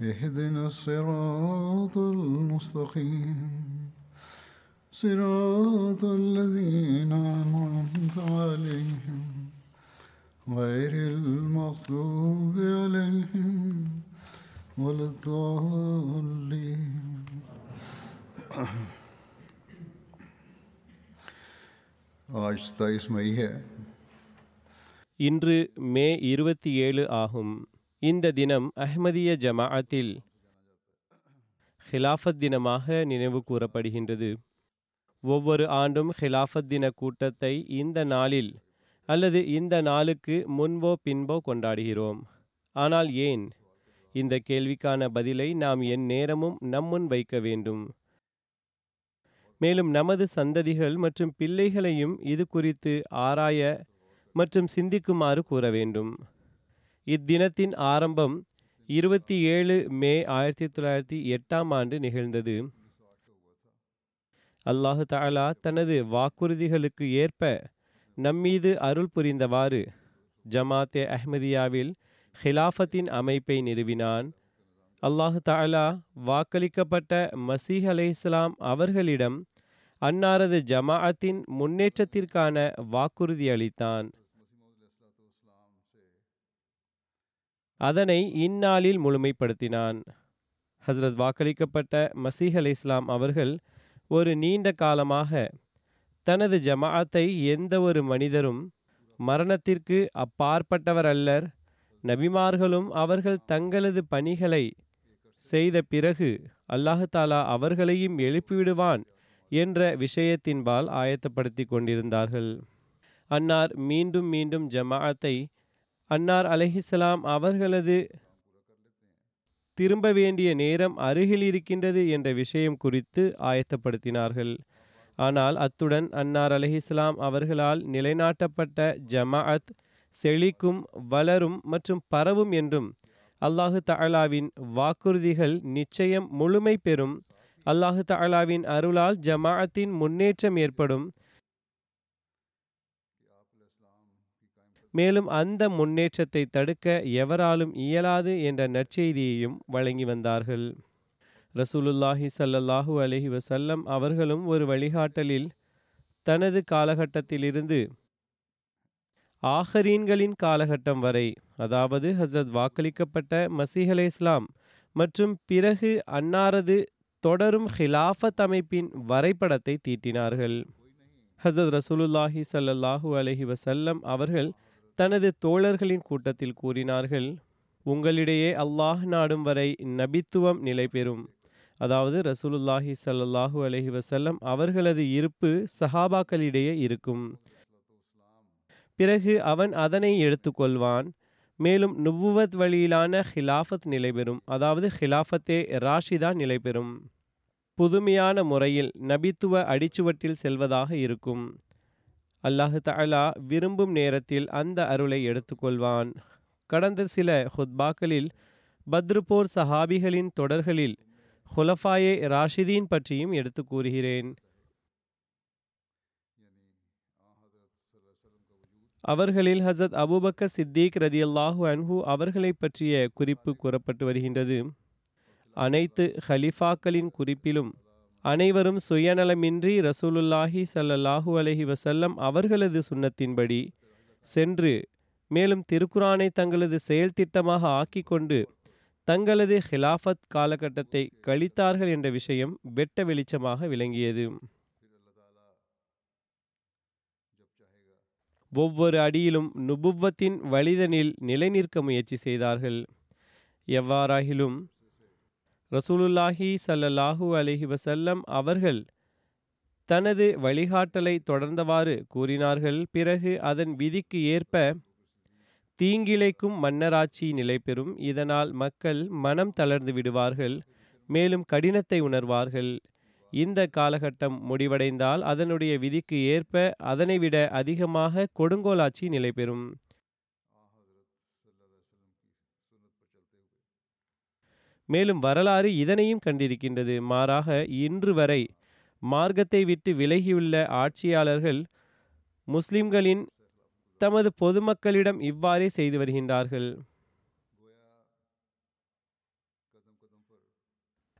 اهدنا الصراط المستقيم صراط الذين أنعمت عليهم غير المغضوب عليهم ولا الضالين آج تیئیس مئی ہے இன்று மே இருபத்தி ஏழு ஆகும் இந்த தினம் அஹ்மதிய ஜமாஅத்தில் ஹிலாஃபத் தினமாக நினைவு கூறப்படுகின்றது. ஒவ்வொரு ஆண்டும் ஹிலாஃபத் தின கூட்டத்தை இந்த நாளில் அல்லது இந்த நாளுக்கு முன்போ பின்போ கொண்டாடுகிறோம். ஆனால் ஏன்? இந்த கேள்விக்கான பதிலை நாம் என் நேரமும் நம்முன் வைக்க வேண்டும். மேலும் நமது சந்ததிகள் மற்றும் பிள்ளைகளையும் இது குறித்து ஆராய மற்றும் சிந்திக்குமாறு கூற வேண்டும். இத்தினத்தின் ஆரம்பம் இருபத்தி ஏழு மே ஆயிரத்தி தொள்ளாயிரத்தி எட்டாம் ஆண்டு நிகழ்ந்தது. அல்லாஹு தாலா தனது வாக்குறுதிகளுக்கு ஏற்ப நம்மீது அருள் புரிந்தவாறு ஜமாத்தே அஹ்மதியாவில் ஹிலாஃபத்தின் அமைப்பை நிறுவினான். அல்லாஹு தாலா வாக்களிக்கப்பட்ட மசீஹ் இஸ்லாம் அவர்களிடம் அன்னாரது ஜமாஅத்தின் முன்னேற்றத்திற்கான வாக்குறுதி அளித்தான். அதனை இந்நாளில் முழுமைப்படுத்தினான். ஹஸ்ரத் வாக்களிக்கப்பட்ட மசீஹ் அலி இஸ்லாம் அவர்கள் ஒரு நீண்ட காலமாக தனது ஜமாஅத்தை எந்த ஒரு மனிதரும் மரணத்திற்கு அப்பாற்பட்டவர் அல்லர். நபிமார்களும் அவர்கள் தங்களது பணிகளை செய்த பிறகு அல்லாஹு தாலா அவர்களையும் எழுப்பிவிடுவான் என்ற விஷயத்தின்பால் ஆயத்தப்படுத்தி கொண்டிருந்தார்கள். அன்னார் மீண்டும் மீண்டும் ஜமாஅத்தை அன்னார் அலஹிசலாம் அவர்களது திரும்ப வேண்டிய நேரம் அருகில் இருக்கின்றது என்ற விஷயம் குறித்து ஆயத்தப்படுத்தினார்கள். ஆனால் அத்துடன் அன்னார் அலஹிஸ்லாம் அவர்களால் நிலைநாட்டப்பட்ட ஜமாஅத் செழிக்கும் வளரும் மற்றும் பரவும் என்றும் அல்லாஹு தாலாவின் வாக்குறுதிகள் நிச்சயம் முழுமை பெறும் அல்லாஹு தாலாவின் அருளால் ஜமாஅத்தின் முன்னேற்றம் ஏற்படும் மேலும் அந்த முன்னேற்றத்தை தடுக்க எவராலும் இயலாது என்ற நற்செய்தியையும் வழங்கி வந்தார்கள். ரசூலுல்லாஹி சல்லல்லாஹு அலஹி வசல்லம் அவர்களும் ஒரு வழிகாட்டலில் தனது காலகட்டத்திலிருந்து ஆஹரீன்களின் காலகட்டம் வரை அதாவது ஹசரத் வாக்களிக்கப்பட்ட மசீஹலை இஸ்லாம் மற்றும் பிறகு அன்னாரது தொடரும் ஹிலாஃபத் அமைப்பின் வரைபடத்தை தீட்டினார்கள். ஹசரத் ரசூலுல்லாஹி ஸல்லல்லாஹு அலஹி வசல்லம் அவர்கள் தனது தோழர்களின் கூட்டத்தில் கூறினார்கள் உங்களிடையே அல்லாஹ் நாடும் வரை நபித்துவம் நிலை பெறும் அதாவது ரசூலுல்லாஹி சல்லாஹூ அலஹி வசல்லம் அவர்களது இருப்பு சஹாபாக்களிடையே இருக்கும். பிறகு அவன் அதனை எடுத்துக்கொள்வான். மேலும் நுபுவத் வழியிலான ஹிலாஃபத் நிலைபெறும். அதாவது ஹிலாஃபத்தே ராஷிதா நிலைபெறும். புதுமையான முறையில் நபித்துவ அடிச்சுவட்டில் செல்வதாக இருக்கும். அல்லாஹு தஆலா விரும்பும் நேரத்தில் அந்த அருளை எடுத்துக்கொள்வான். கடந்த சில ஹுத்பாக்களில் பத்ருபோர் சஹாபிகளின் தொடர்களில் ஹுலஃபாயே ராஷிதீன் பற்றியும் எடுத்து கூறுகிறேன். அவர்களில் ஹசத் அபூபக்கர் சித்திக் ரதியல்லாஹு அன்ஹு அவர்களை பற்றிய குறிப்பு கூறப்பட்டு வருகின்றது. அனைத்து ஹலிஃபாக்களின் குறிப்பிலும் அனைவரும் சுயநலமின்றி ரசூலுல்லாஹி சல்லல்லாஹூ அலஹி வசல்லம் அவர்களது சுன்னத்தின்படி சென்று மேலும் திருக்குரானை தங்களது செயல் திட்டமாக ஆக்கிக்கொண்டு தங்களது ஹிலாஃபத் காலகட்டத்தை கழித்தார்கள் என்ற விஷயம் வெட்ட வெளிச்சமாக விளங்கியது. ஒவ்வொரு அடியிலும் நுபுவத்தின் வழிதனில் நிலைநிற்க முயற்சி செய்தார்கள். எவ்வாறாகிலும் ரசூலுல்லாஹி ஸல்லல்லாஹு அலைஹி வசல்லம் அவர்கள் தனது வழிகாட்டலை தொடர்ந்தவாறு கூறினார்கள். பிறகு அதன் விதிக்கு ஏற்ப தீங்கிழைக்கும் மன்னராட்சி நிலைபெறும் இதனால் மக்கள் மனம் தளர்ந்து விடுவார்கள் மேலும் கடினத்தை உணர்வார்கள். இந்த காலகட்டம் முடிவடைந்தால் அதனுடைய விதிக்கு ஏற்ப அதனை விட அதிகமாக கொடுங்கோலாட்சி நிலைபெறும் மேலும் வரலாறு இதனையும் கண்டிருக்கின்றது. மாறாக இன்று வரை மார்க்கத்தை விட்டு விலகியுள்ள ஆட்சியாளர்கள் முஸ்லிம்களின் தமது பொதுமக்களிடம் இவ்வாறே செய்து வருகின்றார்கள்.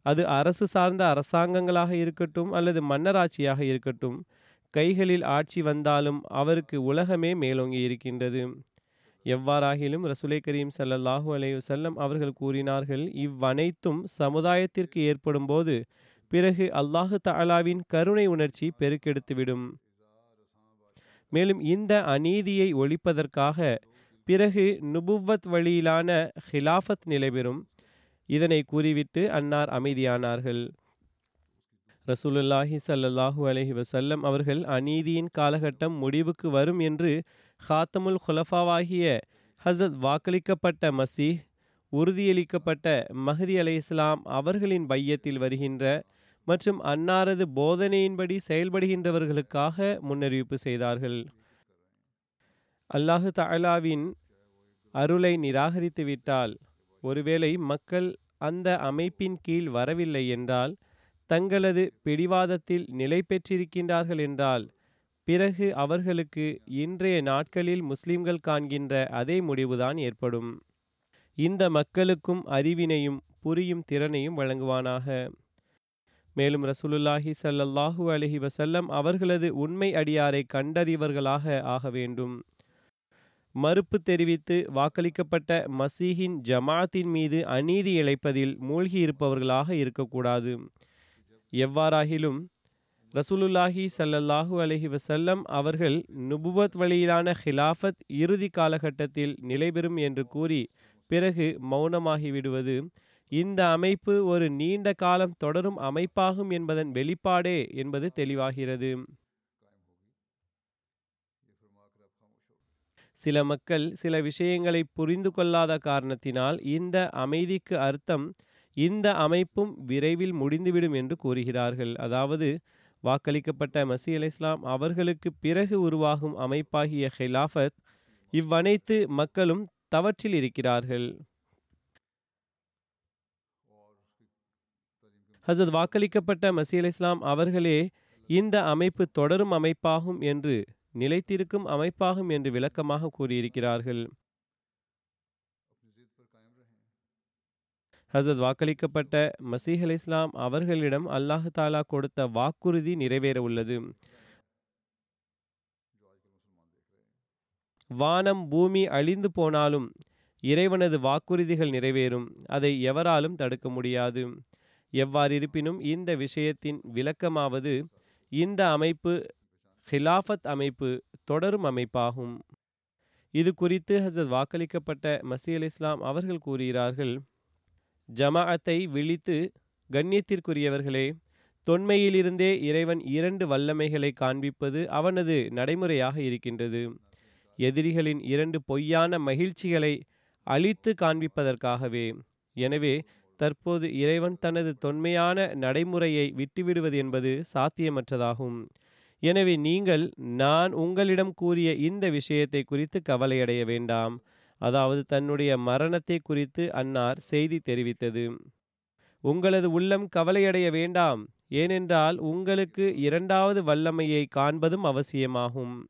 அது அரசு சார்ந்த அரசாங்கங்களாக இருக்கட்டும் அல்லது மன்னராட்சியாக இருக்கட்டும் கைகளில் ஆட்சி வந்தாலும் அவருக்கு உலகமே மேலோங்கி இருக்கின்றது. எவ்வாறாகிலும் ரசுலை கரீம் சல்லல்லாஹூ அலையு செல்லம் அவர்கள் கூறினார்கள் இவ்வனைத்தும் சமுதாயத்திற்கு ஏற்படும் போது பிறகு அல்லாஹு தாலாவின் கருணை உணர்ச்சி பெருக்கெடுத்துவிடும். மேலும் இந்த அநீதியை ஒழிப்பதற்காக பிறகு நுபுவத் வழியிலான ஹிலாஃபத் நிலைபெறும். இதனை கூறிவிட்டு அன்னார் அமைதியானார்கள். ரசூலுல்லாஹி ஸல்லல்லாஹு அலஹி வசல்லம் அவர்கள் அநீதியின் காலகட்டம் முடிவுக்கு வரும் என்று ஹாத்தமுல் ஹுலஃபாவாகிய ஹசரத் வாக்களிக்கப்பட்ட மசீஹ் உறுதியளிக்கப்பட்ட மஹதி அலை இஸ்லாம் அவர்களின் பையத்தில் வருகின்ற மற்றும் அன்னாரது போதனையின்படி செயல்படுகின்றவர்களுக்காக முன்னறிவிப்பு செய்தார்கள். அல்லாஹு தாலாவின் அருளை நிராகரித்து விட்டால் ஒருவேளை மக்கள் அந்த அமைப்பின் கீழ் வரவில்லை என்றால் தங்களது பிடிவாதத்தில் நிலை பெற்றிருக்கின்றார்கள் என்றால் பிறகு அவர்களுக்கு இன்றைய நாட்களில் முஸ்லிம்கள் காண்கின்ற அதே முடிவுதான் ஏற்படும். இந்த மக்களுக்கும் அறிவினையும் புரியும் திறனையும் வழங்குவானாக. மேலும் ரசூலுல்லாஹி சல்லல்லாஹு அலஹி வசல்லம் அவர்களது உண்மை அடியாரை கண்டறிவர்களாக ஆக வேண்டும். மறுப்பு தெரிவித்து வாக்களிக்கப்பட்ட மசீஹின் ஜமாத்தின் மீது அநீதி இழைப்பதில் மூழ்கி இருப்பவர்களாக இருக்கக்கூடாது. எவ்வாறாகிலும் ரசூலுல்லாஹி சல்லல்லாஹு அலஹி வசல்லம் அவர்கள் நுபுவத் வழியிலான ஹிலாஃபத் இறுதி காலகட்டத்தில் நிலைபெறும் என்று கூறி பிறகு மௌனமாகிவிடுவது இந்த அமைப்பு ஒரு நீண்ட காலம் தொடரும் அமைப்பாகும் என்பதன் வெளிப்பாடே என்பது தெளிவாகிறது. சில மக்கள் சில விஷயங்களை புரிந்து கொள்ளாத காரணத்தினால் இந்த அமைதிக்கு அர்த்தம் இந்த அமைப்பும் விரைவில் முடிந்துவிடும் என்று கூறுகிறார்கள். அதாவது வாக்களிக்கப்பட்ட மசி அலி இஸ்லாம் அவர்களுக்கு பிறகு உருவாகும் அமைப்பாகிய ஹிலாஃபத் இவ்வனைத்து மக்களும் தவற்றில் இருக்கிறார்கள். ஹசத் வாக்களிக்கப்பட்ட மசி அலி இஸ்லாம் அவர்களே இந்த அமைப்பு தொடரும் அமைப்பாகும் என்று நிலைத்திருக்கும் அமைப்பாகும் என்று விளக்கமாக கூறியிருக்கிறார்கள். ஹசத் வாக்களிக்கப்பட்ட மசீஹ் இஸ்லாம் அவர்களிடம் அல்லாஹு தாலா கொடுத்த வாக்குறுதி நிறைவேற உள்ளது. வானம் பூமி அழிந்து போனாலும் இறைவனது வாக்குறுதிகள் நிறைவேறும். அதை எவராலும் தடுக்க முடியாது. எவ்வாறிருப்பினும் இந்த விஷயத்தின் விளக்கமாவது இந்த அமைப்பு ஹிலாஃபத் அமைப்பு தொடரும் அமைப்பாகும். இது குறித்து ஹசத் வாக்களிக்கப்பட்ட மசீ அலி இஸ்லாம் அவர்கள் கூறுகிறார்கள். ஜமாஅத்தை விழித்து கண்ணியத்திற்குரியவர்களே தொன்மையிலிருந்தே இறைவன் இரண்டு வல்லமைகளை காண்பிப்பது அவனது நடைமுறையாக இருக்கின்றது. எதிரிகளின் இரண்டு பொய்யான மகிழ்ச்சிகளை அழித்து காண்பிப்பதற்காகவே. எனவே தற்போது இறைவன் தனது தொன்மையான நடைமுறையை விட்டுவிடுவது என்பது சாத்தியமற்றதாகும். எனவே நீங்கள் நான் உங்களிடம் கூறிய இந்த விஷயத்தை குறித்து கவலையடைய வேண்டாம். அதாவது தன்னுடைய மரணத்தை குறித்து அன்னார் செய்தி தெரிவித்தது. உங்களது உள்ளம் கவலையடைய வேண்டாம். ஏனென்றால் உங்களுக்கு இரண்டாவது வல்லமையை காண்பதும் அவசியமாகும்.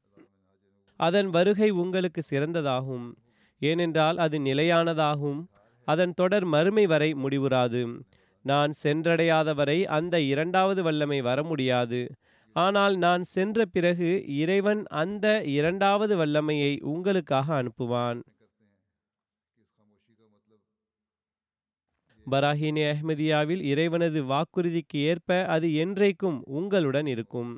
அதன் வருகை உங்களுக்கு சிறந்ததாகும். ஏனென்றால் அது நிலையானதாகும். அதன் தொடர் மறுமை வரை முடிவுறாது. நான் சென்றடையாத வரை அந்த இரண்டாவது வல்லமை வர முடியாது. ஆனால் நான் சென்ற பிறகு இறைவன் அந்த இரண்டாவது வல்லமையை உங்களுக்காக அனுப்புவான். பராஹினி அஹ்மதியாவில் இறைவனது வாக்குறுதிக்கு ஏற்ப அது என்றைக்கும் உங்களுடன் இருக்கும்.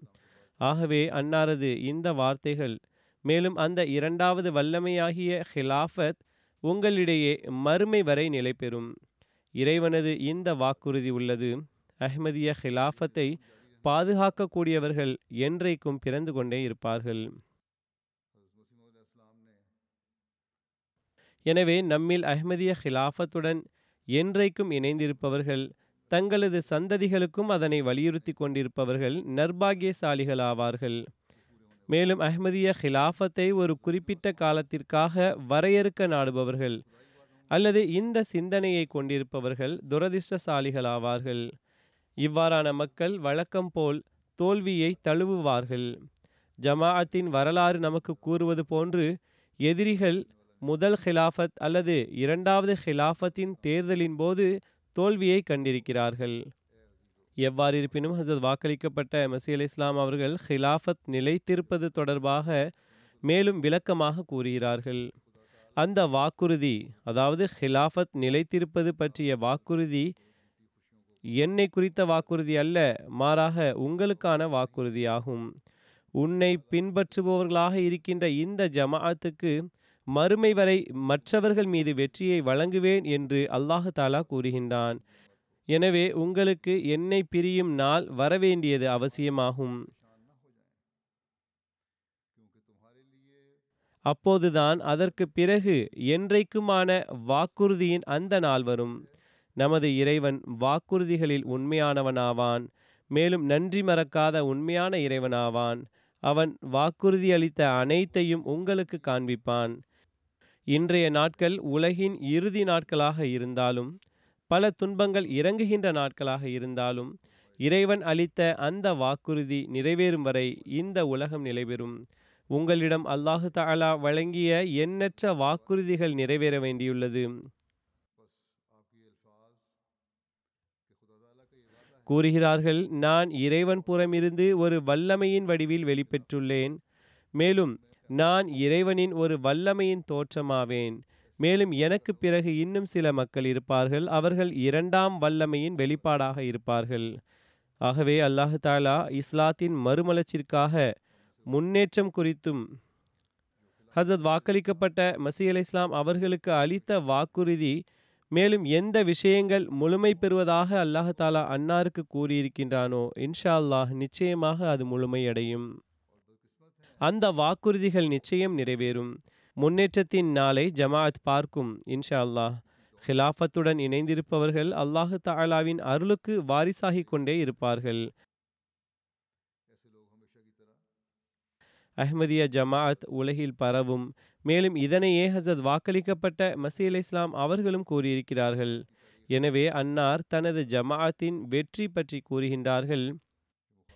ஆகவே அன்னாரது இந்த வார்த்தைகள் மேலும் அந்த இரண்டாவது வல்லமையாகிய ஹிலாஃபத் உங்களிடையே மறுமை வரை நிலை பெறும். இறைவனது இந்த வாக்குறுதி உள்ளது அஹ்மதிய ஹிலாஃபத்தை பாதுகாக்கக்கூடியவர்கள் என்றைக்கும் பிறந்து கொண்டே இருப்பார்கள். எனவே நம்மில் அஹ்மதிய ஹிலாஃபத்துடன் என்றைக்கும் இணைந்திருப்பவர்கள் தங்களது சந்ததிகளுக்கும் அதனை வலியுறுத்தி கொண்டிருப்பவர்கள் நர்பாகியசாலிகளாவார்கள் மேலும் அஹ்மதிய ஹிலாஃபத்தை ஒரு குறிப்பிட்ட காலத்திற்காக வரையறுக்க நாடுபவர்கள் அல்லது இந்த சிந்தனையை கொண்டிருப்பவர்கள் துரதிர்ஷ்டசாலிகளாவார்கள். இவ்வாறான மக்கள் வழக்கம் போல் தோல்வியை தழுவுவார்கள். ஜமாஅத்தின் வரலாறு நமக்கு கூறுவது போன்று எதிரிகள் முதல் ஹிலாஃபத் அல்லது இரண்டாவது ஹிலாஃபத்தின் தேர்தலின் போது தோல்வியை கண்டிருக்கிறார்கள். எவ்வாறு இருப்பினும் ஹசத் வாக்களிக்கப்பட்ட மசி அலி இஸ்லாம் அவர்கள் ஹிலாஃபத் நிலைத்திருப்பது தொடர்பாக மேலும் விளக்கமாக கூறுகிறார்கள். அந்த வாக்குறுதி அதாவது ஹிலாஃபத் நிலைத்திருப்பது பற்றிய வாக்குறுதி என்னை குறித்த வாக்குறுதி அல்ல மாறாக உங்களுக்கான வாக்குறுதியாகும். உன்னை பின்பற்றுபவர்களாக இருக்கின்ற இந்த ஜமாஅத்துக்கு மறுமை வரை மற்றவர்கள் மீது வெற்றியை வழங்குவேன் என்று அல்லாஹு தாலா கூறுகின்றான். எனவே உங்களுக்கு என்னை பிரியும் நாள் வரவேண்டியது அவசியமாகும். அப்போதுதான் அதற்கு பிறகு என்றைக்குமான வாக்குறுதியின் அந்த நாள் வரும். நமது இறைவன் வாக்குறுதிகளில் உண்மையானவனாவான். மேலும் நன்றி மறக்காத உண்மையான இறைவனாவான். அவன் வாக்குறுதி அளித்த அனைத்தையும் உங்களுக்கு காண்பிப்பான். இன்றைய நாட்கள் உலகின் இறுதி நாட்களாக இருந்தாலும் பல துன்பங்கள் இறங்குகின்ற நாட்களாக இருந்தாலும் இறைவன் அளித்த அந்த வாக்குறுதி நிறைவேறும் வரை இந்த உலகம் நிலைபெறும். உங்களிடம் அல்லாஹு தாலா வழங்கிய எண்ணற்ற வாக்குறுதிகள் நிறைவேற வேண்டியுள்ளது. கூறுகிறார்கள் நான் இறைவன் புறமிருந்து ஒரு வல்லமையின் வடிவில் வெளிப்பெற்றுள்ளேன். மேலும் நான் இறைவனின் ஒரு வல்லமையின் தோற்றமாவேன். மேலும் எனக்கு பிறகு இன்னும் சில மக்கள் இருப்பார்கள். அவர்கள் இரண்டாம் வல்லமையின் வெளிப்பாடாக இருப்பார்கள். ஆகவே அல்லாஹு தாலா இஸ்லாத்தின் மறுமலர்ச்சிற்காக முன்னேற்றம் குறித்தும் ஹசத் வாக்களிக்கப்பட்ட மசீ அலி இஸ்லாம் அவர்களுக்கு அளித்த வாக்குறுதி மேலும் எந்த விஷயங்கள் முழுமை பெறுவதாக அல்லாஹாலா அன்னாருக்கு கூறியிருக்கின்றானோ இன்ஷா அல்லாஹ் நிச்சயமாக அது முழுமையடையும். அந்த வாக்குறுதிகள் நிச்சயம் நிறைவேறும். முன்னேற்றத்தின் நாளை ஜமாஅத் பார்க்கும் இன்ஷா அல்லாஹ். ஹிலாஃபத்துடன் இணைந்திருப்பவர்கள் அல்லாஹு தாலாவின் அருளுக்கு வாரிசாகி கொண்டே இருப்பார்கள். அஹ்மதிய ஜமாஅத் உலகில் பரவும். மேலும் இதனையே ஹசத் வாக்களிக்கப்பட்ட மசீல் இஸ்லாம் அவர்களும் கூறியிருக்கிறார்கள். எனவே அன்னார் தனது ஜமாஅத்தின் வெற்றி பற்றி கூறுகின்றார்கள்.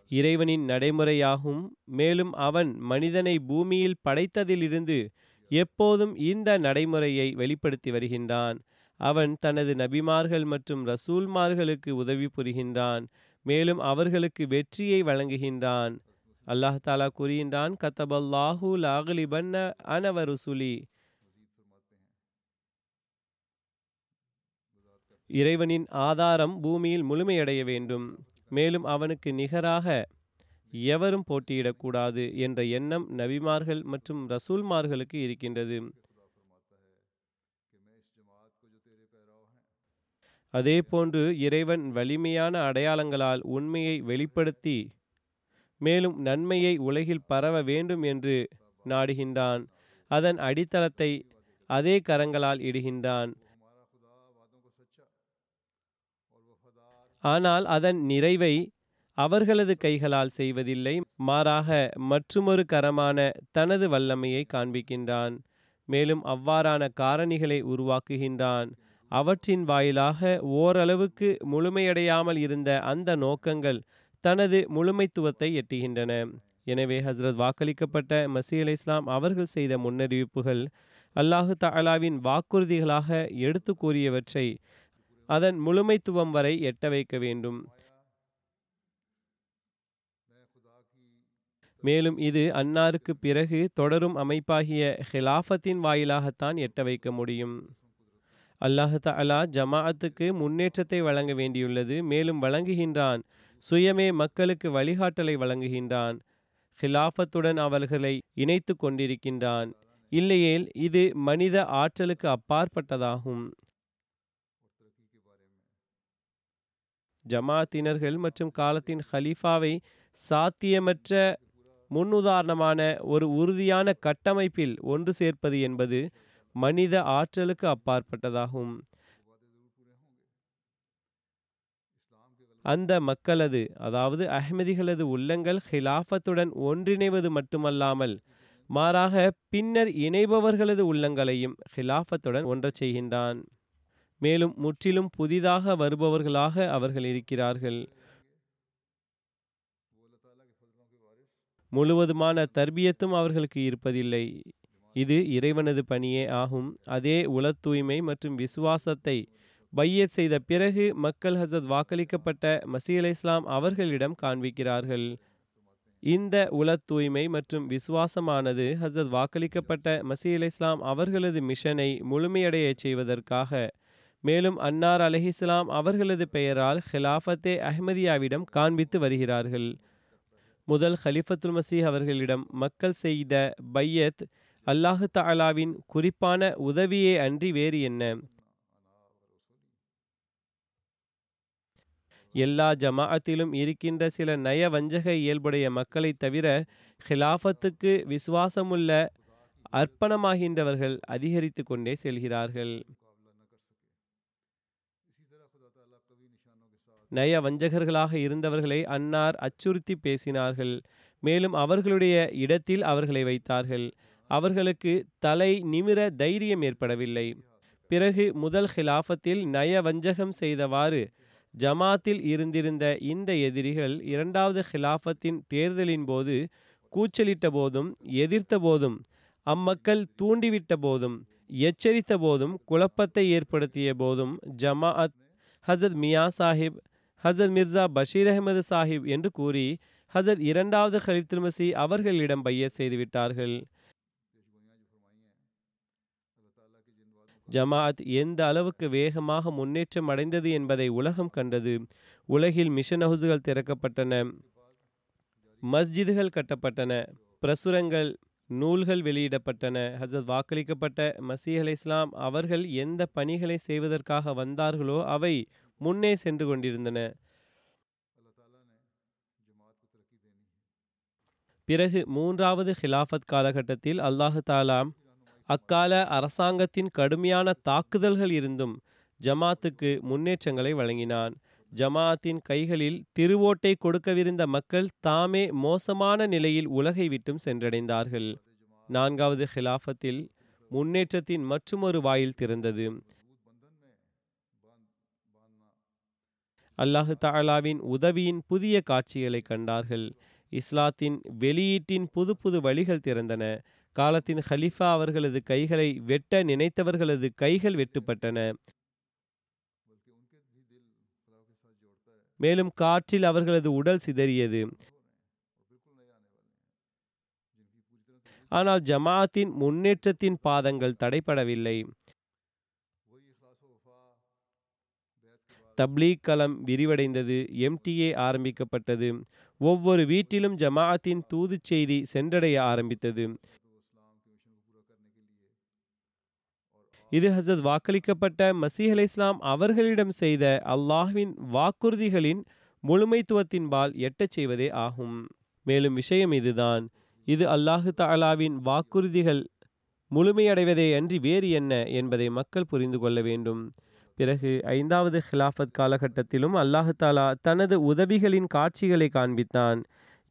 இறைவனின் நடைமுறையாகும். மேலும் அவன் மனிதனை பூமியில் படைத்ததிலிருந்து எப்போதும் இந்த நடைமுறையை வெளிப்படுத்தி வருகின்றான். அவன் தனது நபிமார்கள் மற்றும் ரசூல்மார்களுக்கு உதவி புரிகின்றான். மேலும் அவர்களுக்கு வெற்றியை வழங்குகின்றான். அல்லாஹ் தாலா கூறுகின்றான் கத்தபல்லாஹூ லாகலிபன்ன அனவருசுலி. இறைவனின் ஆதாரம் பூமியில் முழுமையடைய வேண்டும். மேலும் அவனுக்கு நிகராக எவரும் போட்டியிடக்கூடாது என்ற எண்ணம் நபிமார்கள் மற்றும் ரசூல்மார்களுக்கு இருக்கின்றது. அதே போன்று இறைவன் வலிமையான அடையாளங்களால் உண்மையை வெளிப்படுத்தி மேலும் நன்மையை உலகில் பரவ வேண்டும் என்று நாடுகின்றான். அதன் அடித்தளத்தை அதே கரங்களால் இடுகின்றான். ஆனால் அதன் நிறைவை அவர்களது கைகளால் செய்வதில்லை மாறாக மற்றுமொரு கரமான தனது வல்லமையை காண்பிக்கின்றான். மேலும் அவ்வாறான காரணிகளை உருவாக்குகின்றான். அவற்றின் வாயிலாக ஓரளவுக்கு முழுமையடையாமல் இருந்த அந்த நோக்கங்கள் தனது முழுமைத்துவத்தை எட்டுகின்றன. எனவே ஹஸ்ரத் வாக்களிக்கப்பட்ட மசீ அலி இஸ்லாம் அவர்கள் செய்த முன்னறிவிப்புகள் அல்லாஹு தாலாவின் வாக்குறுதிகளாக எடுத்து கூறியவற்றை அதன் முழுமைத்துவம் வரை எட்ட வைக்க வேண்டும். மேலும் இது அன்னாருக்கு பிறகு தொடரும் அமைப்பாகிய ஹிலாஃபத்தின் வாயிலாகத்தான் எட்ட வைக்க முடியும். அல்லாஹ் தஆலா ஜமாஅத்துக்கு முன்னேற்றத்தை வழங்க வேண்டியுள்ளது. மேலும் வழங்குகின்றான். சுயமே மக்களுக்கு வழிகாட்டலை வழங்குகின்றான். ஹிலாஃபத்துடன் அவர்களை இணைத்து கொண்டிருக்கின்றான். இல்லையேல் இது மனித ஆற்றலுக்கு அப்பாற்பட்டதாகும். ஜமாத்தினர்கள் மற்றும் காலத்தின் ஹலீஃபாவை சாத்தியமற்ற முன்னுதாரணமான ஒரு உறுதியான கட்டமைப்பில் ஒன்று சேர்ப்பது என்பது மனித ஆற்றலுக்கு அப்பாற்பட்டதாகும். அந்த மக்களது அதாவது அஹ்மதிகளது உள்ளங்கள் ஹிலாஃபத்துடன் ஒன்றிணைவது மட்டுமல்லாமல் மாறாக பின்னர் இணைபவர்களது உள்ளங்களையும் ஹிலாஃபத்துடன் ஒன்றச் செய்கின்றான். மேலும் முற்றிலும் புதிதாக வருபவர்களாக அவர்கள் இருக்கிறார்கள். முழுவதுமான தர்பியத்தும் அவர்களுக்கு இருப்பதில்லை. இது இறைவனது பணியே ஆகும். அதே உள தூய்மை மற்றும் விசுவாசத்தை பையத் செய்த பிறகு மக்கள் ஹசத் வாக்களிக்கப்பட்ட மசீ அலை இஸ்லாம் அவர்களிடம் காண்பிக்கிறார்கள். இந்த உள தூய்மை மற்றும் விசுவாசமானது ஹசத் வாக்களிக்கப்பட்ட மசீ அலை இஸ்லாம் அவர்களது மிஷனை முழுமையடைய செய்வதற்காக மேலும் அன்னார் அலஹிஸ்லாம் அவர்களது பெயரால் ஹிலாஃபத்தே அஹ்மதியாவிடம் காண்பித்து வருகிறார்கள். முதல் ஹலிஃபத்துல் மசீஹ் அவர்களிடம் மக்கள் செய்த பையத் அல்லாஹு தாலாவின் குறிப்பான உதவியே அன்றி வேறு என்ன? எல்லா ஜமாஅத்திலும் இருக்கின்ற சில நய வஞ்சக இயல்புடைய மக்களை தவிர ஹிலாஃபத்துக்கு விசுவாசமுள்ள அர்ப்பணமாகின்றவர்கள் அதிகரித்து கொண்டே செல்கிறார்கள். நய வஞ்சகர்களாக இருந்தவர்களை அன்னார் அச்சுறுத்தி பேசினார்கள். மேலும் அவர்களுடைய இடத்தில் அவர்களை வைத்தார்கள். அவர்களுக்கு தலை நிமிர தைரியம் ஏற்படவில்லை. பிறகு முதல் ஹிலாஃபத்தில் நய வஞ்சகம் செய்தவாறு ஜமாத்தில் இருந்திருந்த இந்த எதிரிகள் இரண்டாவது ஹிலாஃபத்தின் தேர்தலின் போது கூச்சலிட்ட போதும் எதிர்த்த போதும் அம்மக்கள் தூண்டிவிட்ட போதும் எச்சரித்த போதும் குழப்பத்தை ஏற்படுத்திய போதும் ஜமாஅத் ஹசத் மியா சாஹிப் ஹசத் மிர்சா பஷீர் அஹமது சாஹிப் என்று கூறி ஹசத் இரண்டாவது ஹலித்துல் மசி அவர்களிடம் பையத் செய்துவிட்டார்கள் ஜமாஅத் எந்த அளவுக்கு வேகமாக முன்னேற்றம் அடைந்தது என்பதை உலகம் கண்டது. உலகில் மிஷன் ஹவுஸ்கள் திறக்கப்பட்டன. மஸ்ஜிதுகள் கட்டப்பட்டன. பிரசுரங்கள் நூல்கள் வெளியிடப்பட்டன. ஹசத் வாக்களிக்கப்பட்ட மசீஹ் அலி இஸ்லாம் அவர்கள் எந்த பணிகளை செய்வதற்காக வந்தார்களோ அவை முன்னே சென்று கொண்டிருந்தன. பிறகு மூன்றாவது ஹிலாஃபத் காலகட்டத்தில் அல்லாஹு தாலா அக்கால அரசாங்கத்தின் கடுமையான தாக்குதல்கள் இருந்தும் ஜமாத்துக்கு முன்னேற்றங்களை வழங்கினான். ஜமாத்தின் கைகளில் திருவோட்டை கொடுக்கவிருந்த மக்கள் தாமே மோசமான நிலையில் உலகை விட்டும் சென்றடைந்தார்கள். நான்காவது ஹிலாஃபத்தில் முன்னேற்றத்தின் மற்றுமொரு வாயில் திறந்தது. அல்லாஹு தாலாவின் உதவியின் புதிய காட்சிகளை கண்டார்கள். இஸ்லாத்தின் வெளியீட்டின் புது புது வழிகள் திறந்தன. காலத்தின் ஹலிஃபா அவர்களது கைகளை வெட்ட நினைத்தவர்களது கைகள் வெட்டுப்பட்டன. மேலும் காற்றில் அவர்களது உடல் சிதறியது. ஆனால் ஜமாஅத்தின் முன்னேற்றத்தின் பாதங்கள் தடைப்படவில்லை. தப்லீக் களம் விரிவடைந்தது. எம்டிஏ ஆரம்பிக்கப்பட்டது. ஒவ்வொரு வீட்டிலும் ஜமாஅத்தின் தூது செய்தி சென்றடைய ஆரம்பித்தது. இது ஹசத் வாக்களிக்கப்பட்ட மசீஹ் அலி இஸ்லாம் அவர்களிடம் செய்த அல்லாஹ்வின் வாக்குறுதிகளின் முழுமைத்துவத்தின்பால் எட்டச் செய்வதே ஆகும். மேலும் விஷயம் இதுதான். இது அல்லாஹு தாலாவின் வாக்குறுதிகள் முழுமையடைவதே அன்றி வேறு என்ன என்பதை மக்கள் புரிந்து கொள்ள வேண்டும். பிறகு ஐந்தாவது ஹிலாஃபத் காலகட்டத்திலும் அல்லாஹாலா தனது உதவிகளின் காட்சிகளை காண்பித்தான்.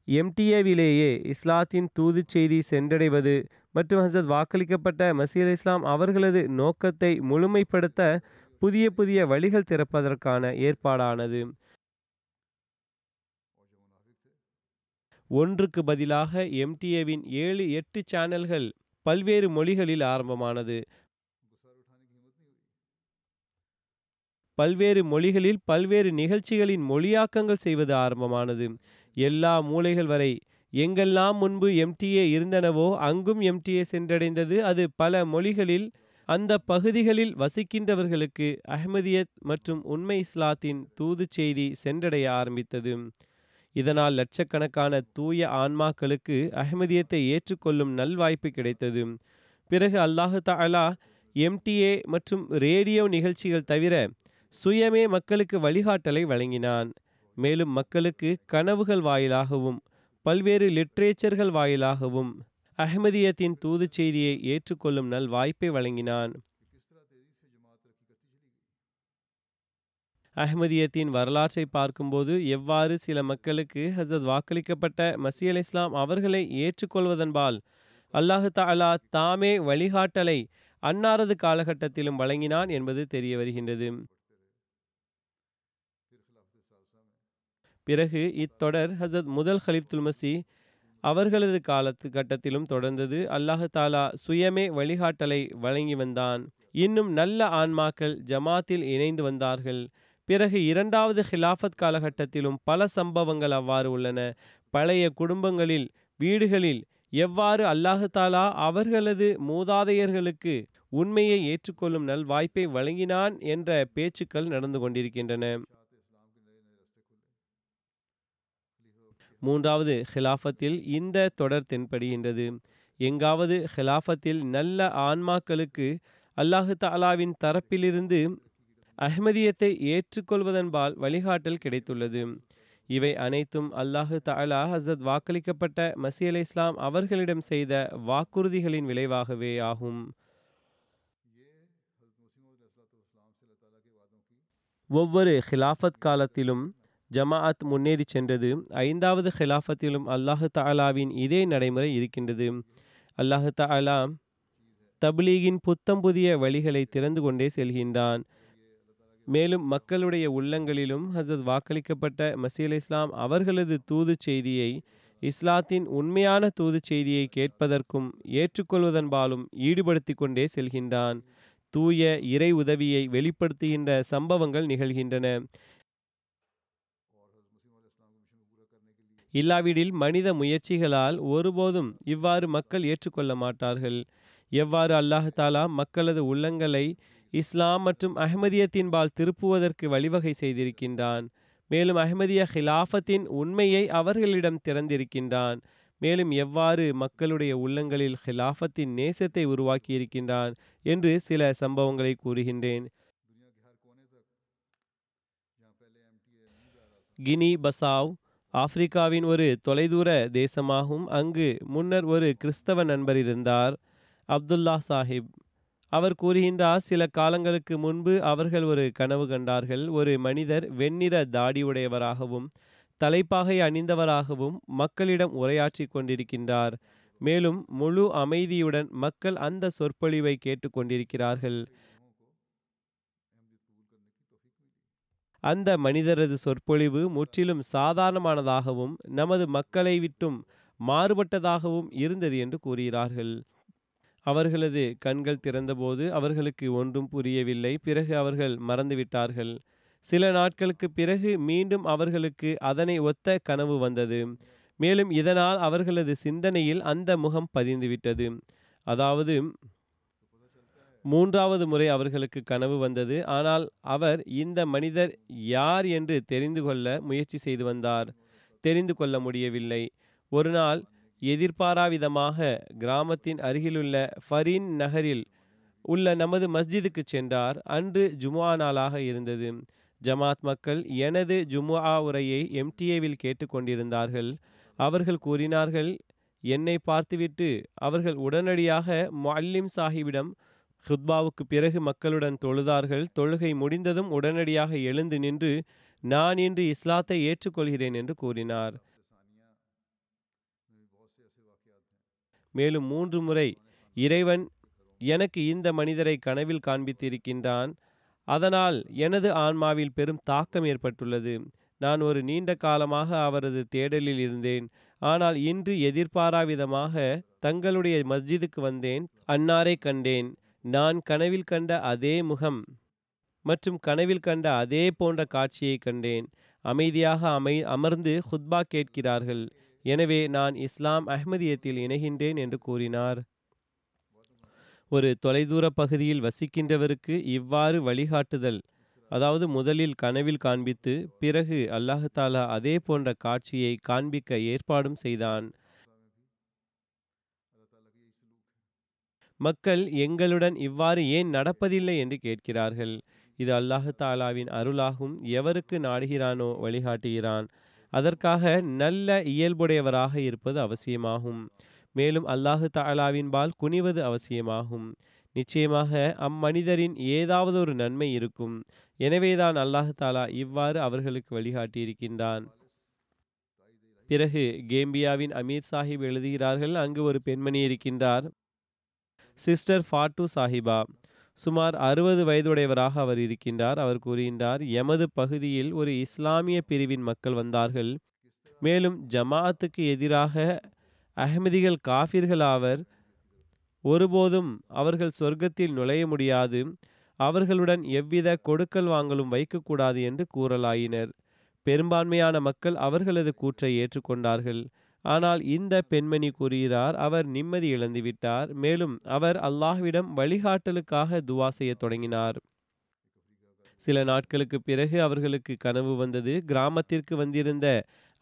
எம்டிஏவிலேயே இஸ்லாத்தின் தூது செய்தி சென்றடைவது மற்றும் ஹசத் வாக்களிக்கப்பட்ட மசீல் இஸ்லாம் அவர்களது நோக்கத்தை முழுமைப்படுத்த புதிய புதிய வழிகள் திறப்பதற்கான ஏற்பாடானது. ஒன்றுக்கு பதிலாக எம்டிஏவின் ஏழு எட்டு சேனல்கள் பல்வேறு மொழிகளில் ஆரம்பமானது. பல்வேறு மொழிகளில் பல்வேறு நிகழ்ச்சிகளின் மொழியாக்கங்கள் செய்வது ஆரம்பமானது. எல்லா மூலைகள் வரை எங்கெல்லாம் முன்பு எம்டிஏ இருந்தனவோ அங்கும் எம்டிஏ சென்றடைந்தது. அது பல மொழிகளில் அந்த பகுதிகளில் வசிக்கின்றவர்களுக்கு அஹ்மதியத் மற்றும் உண்மை இஸ்லாத்தின் தூது செய்தி சென்றடைய ஆரம்பித்தது. இதனால் லட்சக்கணக்கான தூய ஆன்மாக்களுக்கு அஹ்மதியத்தை ஏற்றுக்கொள்ளும் நல்வாய்ப்பு கிடைத்தது. பிறகு அல்லாஹு தாலா எம்டிஏ மற்றும் ரேடியோ நிகழ்ச்சிகள் தவிர சுயமே மக்களுக்கு வழிகாட்டலை வழங்கினான். மேலும் மக்களுக்கு கனவுகள் வாயிலாகவும் பல்வேறு லிட்ரேச்சர்கள் வாயிலாகவும் அஹ்மதியத்தின் தூது செய்தியை ஏற்றுக்கொள்ளும் நல் வாய்ப்பை வழங்கினான். அஹ்மதியத்தின் வரலாற்றை பார்க்கும்போது எவ்வாறு சில மக்களுக்கு ஹசத் வாக்களிக்கப்பட்ட மசி அல் இஸ்லாம் அவர்களை ஏற்றுக்கொள்வதன்பால் அல்லாஹு தாலா தாமே வழிகாட்டலை அன்னாரது காலகட்டத்திலும் வழங்கினான் என்பது தெரிய வருகின்றது. பிறகு இத்தொடர் ஹசத் முதல் ஹலிஃப்துல் மசி அவர்களது காலத்து கட்டத்திலும் தொடர்ந்தது. அல்லாஹு தாலா சுயமே வழிகாட்டலை வழங்கி வந்தான். இன்னும் நல்ல ஆன்மாக்கள் ஜமாத்தில் இணைந்து வந்தார்கள். பிறகு இரண்டாவது ஹிலாஃபத் காலகட்டத்திலும் பல சம்பவங்கள் அவ்வாறு உள்ளன. பழைய குடும்பங்களில் வீடுகளில் எவ்வாறு அல்லாஹு தாலா அவர்களது மூதாதையர்களுக்கு உண்மையை ஏற்றுக்கொள்ளும் நல் வாய்ப்பை வழங்கினான் என்ற பேச்சுக்கள் நடந்து கொண்டிருக்கின்றன. மூன்றாவது ஹிலாஃபத்தில் இந்த தொடர் தென்படுகின்றது. எங்காவது ஹிலாஃபத்தில் நல்ல ஆன்மாக்களுக்கு அல்லாஹு தாலாவின் தரப்பிலிருந்து அஹ்மதியத்தை ஏற்றுக்கொள்வதன்பால் வழிகாட்டல் கிடைத்துள்ளது. இவை அனைத்தும் அல்லாஹு தாலா ஹசத் வாக்களிக்கப்பட்ட மசி அலி இஸ்லாம் அவர்களிடம் செய்த வாக்குறுதிகளின் விளைவாகவே ஆகும். ஒவ்வொரு ஹிலாஃபத் காலத்திலும் ஜமாஅத் முன்னேறி சென்றது. ஐந்தாவது ஹிலாஃபத்திலும் அல்லாஹு தாலாவின் இதே நடைமுறை இருக்கின்றது. அல்லாஹு தாலா தப்லீகின் புத்தம் புதிய வழிகளை திறந்து கொண்டே செல்கின்றான். மேலும் மக்களுடைய உள்ளங்களிலும் ஹசத் வாக்களிக்கப்பட்ட மசீல் இஸ்லாம் அவர்களது தூது செய்தியை இஸ்லாத்தின் உண்மையான தூது செய்தியை கேட்பதற்கும் ஏற்றுக்கொள்வதன்பாலும் ஈடுபடுத்தி கொண்டே செல்கின்றான். தூய இறை உதவியை வெளிப்படுத்துகின்ற சம்பவங்கள் நிகழ்கின்றன. இல்லாவிடில் மனித முயற்சிகளால் ஒருபோதும் இவ்வாறு மக்கள் ஏற்றுக்கொள்ள மாட்டார்கள். எவ்வாறு அல்லாஹ் தாலா மக்களது உள்ளங்களை இஸ்லாம் மற்றும் அஹமதியத்தின்பால் திருப்புவதற்கு வழிவகை செய்திருக்கின்றான். மேலும் அஹ்மதிய ஹிலாஃபத்தின் உண்மையை அவர்களிடம் திறந்திருக்கின்றான். மேலும் எவ்வாறு மக்களுடைய உள்ளங்களில் ஹிலாஃபத்தின் நேசத்தை உருவாக்கியிருக்கின்றான் என்று சில சம்பவங்களை கூறுகின்றேன். கினி பசாவ் ஆப்பிரிக்காவின் ஒரு தொலைதூர தேசமாகும். அங்கு முன்னர் ஒரு கிறிஸ்தவ நண்பர் இருந்தார் அப்துல்லா சாஹிப். அவர் கூறுகின்றார் சில காலங்களுக்கு முன்பு அவர்கள் ஒரு கனவு கண்டார்கள். ஒரு மனிதர் வெண்ணிற தாடியுடையவராகவும் தலைப்பாகை அணிந்தவராகவும் மக்களிடம் உரையாற்றி கொண்டிருக்கின்றார். மேலும் முழு அமைதியுடன் மக்கள் அந்த சொற்பொழிவை கேட்டுக்கொண்டிருக்கிறார்கள் அந்த மனிதரது சொற்பொழிவு முற்றிலும் சாதாரணமானதாகவும் நமது மக்களை விட்டும் மாறுபட்டதாகவும் இருந்தது என்று கூறுகிறார்கள். அவர்களது கண்கள் திறந்தபோது அவர்களுக்கு ஒன்றும் புரியவில்லை. பிறகு அவர்கள் மறந்துவிட்டார்கள். சில நாட்களுக்கு பிறகு மீண்டும் அவர்களுக்கு அதனை ஒத்த கனவு வந்தது. மேலும் இதனால் அவர்களது சிந்தனையில் அந்த முகம் பதிந்துவிட்டது. அதாவது மூன்றாவது முறை அவர்களுக்கு கனவு வந்தது. ஆனால் அவர் இந்த மனிதர் யார் என்று தெரிந்து கொள்ள முயற்சி செய்து வந்தார். தெரிந்து கொள்ள முடியவில்லை. ஒரு நாள் எதிர்பாராவிதமாக கிராமத்தின் அருகிலுள்ள ஃபரீன் நகரில் உள்ள நமது மஸ்ஜிதுக்கு சென்றார். அன்று ஜுமுஆ நாளாக இருந்தது. ஜமாத் மக்கள் எனது ஜுமுஆ உரையை எம்டிஏவில் கேட்டுக்கொண்டிருந்தார்கள் அவர்கள் கூறினார்கள் என்னை பார்த்துவிட்டு அவர்கள் உடனடியாக மல்லிம் சாஹிபிடம் ஹுத்பாவுக்கு பிறகு மக்களுடன் தொழுதார்கள். தொழுகை முடிந்ததும் உடனடியாக எழுந்து நின்று நான் இன்று இஸ்லாத்தை ஏற்றுக்கொள்கிறேன் என்று கூறினார். மேலும் மூன்று முறை இறைவன் எனக்கு இந்த மனிதரை கனவில் காண்பித்திருக்கின்றான். அதனால் எனது ஆன்மாவில் பெரும் தாக்கம் ஏற்பட்டுள்ளது. நான் ஒரு நீண்ட காலமாக அவரது தேடலில் இருந்தேன். ஆனால் இன்று எதிர்பாராவிதமாக தங்களுடைய மஸ்ஜிதுக்கு வந்தேன். அன்னாரை கண்டேன். நான் கனவில் கண்ட அதே முகம் மற்றும் கனவில் கண்ட அதே போன்ற காட்சியை கண்டேன். அமைதியாக அமை அமர்ந்து ஹுத்பா கேட்கிறார்கள். எனவே நான் இஸ்லாம் அஹ்மதியத்தில் இணைகின்றேன் என்று கூறினார். ஒரு தொலைதூர பகுதியில் வசிக்கின்றவருக்கு இவ்வாறு வழிகாட்டுதல் அதாவது முதலில் கனவில் காண்பித்து பிறகு அல்லாஹாலா அதே போன்ற காட்சியை காண்பிக்க ஏற்பாடும் செய்தான். மக்கள் எங்களுடன் இவ்வாறு ஏன் நடப்பதில்லை என்று கேட்கிறார்கள். இது அல்லாஹு தாலாவின் அருளாகும். எவருக்கு நாடுகிறானோ வழிகாட்டுகிறான். அதற்காக நல்ல இயல்புடையவராக இருப்பது அவசியமாகும். மேலும் அல்லாஹு தாலாவின்பால் குனிவது அவசியமாகும். நிச்சயமாக அம்மனிதரின் ஏதாவது ஒரு நன்மை இருக்கும். எனவேதான் அல்லாஹு தாலா இவ்வாறு அவர்களுக்கு வழிகாட்டியிருக்கின்றான். பிறகு கேம்பியாவின் அமீர் சாஹிப் எழுதுகிறார்கள் அங்கு ஒரு பெண்மணி இருக்கின்றார். சிஸ்டர் ஃபாட்டு சாஹிபா. சுமார் அறுபது வயதுடையவராக அவர் இருக்கின்றார். அவர் கூறுகின்றார் எமது பகுதியில் ஒரு இஸ்லாமிய பிரிவின் மக்கள் வந்தார்கள். மேலும் ஜமாஅத்துக்கு எதிராக அஹ்மதிகள் காஃபிர்கள் ஆவர். ஒருபோதும் அவர்கள் சொர்க்கத்தில் நுழைய முடியாது. அவர்களுடன் எவ்வித கொடுக்கல் வாங்கலும் வைக்கக்கூடாது என்று கூறலாயினர். பெரும்பான்மையான மக்கள் அவர்களது கூற்றை ஏற்றுக்கொண்டார்கள். ஆனால் இந்த பெண்மணி கூறுகிறார் அவர் நிம்மதி இழந்துவிட்டார். மேலும் அவர் அல்லாஹ்விடம் வழிகாட்டலுக்காக துவா செய்ய தொடங்கினார். சில நாட்களுக்கு பிறகு அவர்களுக்கு கனவு வந்தது. கிராமத்திற்கு வந்திருந்த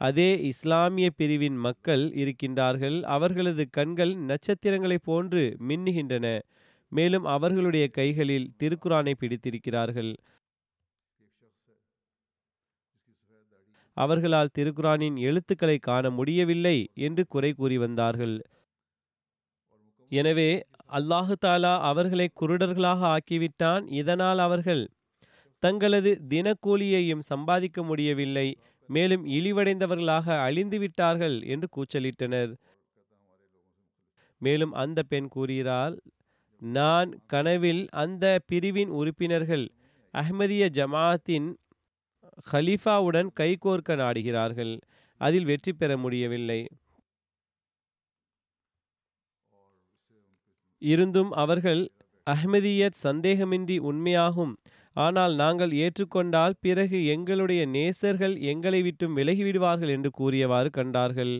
அதே இஸ்லாமிய பிரிவின் மக்கள் இருக்கின்றார்கள். அவர்களது கண்கள் நட்சத்திரங்களைப் போன்று மின்னுகின்றன. மேலும் அவர்களுடைய கைகளில் திருக்குரானை பிடித்திருக்கிறார்கள். அவர்களால் திருக்குரானின் எழுத்துக்களை காண முடியவில்லை என்று குறை கூறி வந்தார்கள். எனவே அல்லாஹு தாலா அவர்களை குருடர்களாக ஆக்கிவிட்டான். இதனால் அவர்கள் தங்களது தினக்கூலியையும் சம்பாதிக்க முடியவில்லை. மேலும் இழிவடைந்தவர்களாக அழிந்து விட்டார்கள் என்று கூச்சலிட்டனர். மேலும் அந்த பெண் கூறுகிறார் நான் கனவில் அந்த பிரிவின் உறுப்பினர்கள் அஹ்மதிய ஜமாத்தின் ஹலீஃபாவுடன் கைகோர்க்க நாடுகிறார்கள். அதில் வெற்றி பெற முடியவில்லை. இருந்தும் அவர்கள் அஹ்மதியத் சந்தேகமின்றி உண்மையாகும். ஆனால் நாங்கள் ஏற்றுக்கொண்டால் பிறகு எங்களுடைய நேசர்கள் எங்களை விட்டும் விலகிவிடுவார்கள் என்று கூறியவாறு கண்டார்கள்.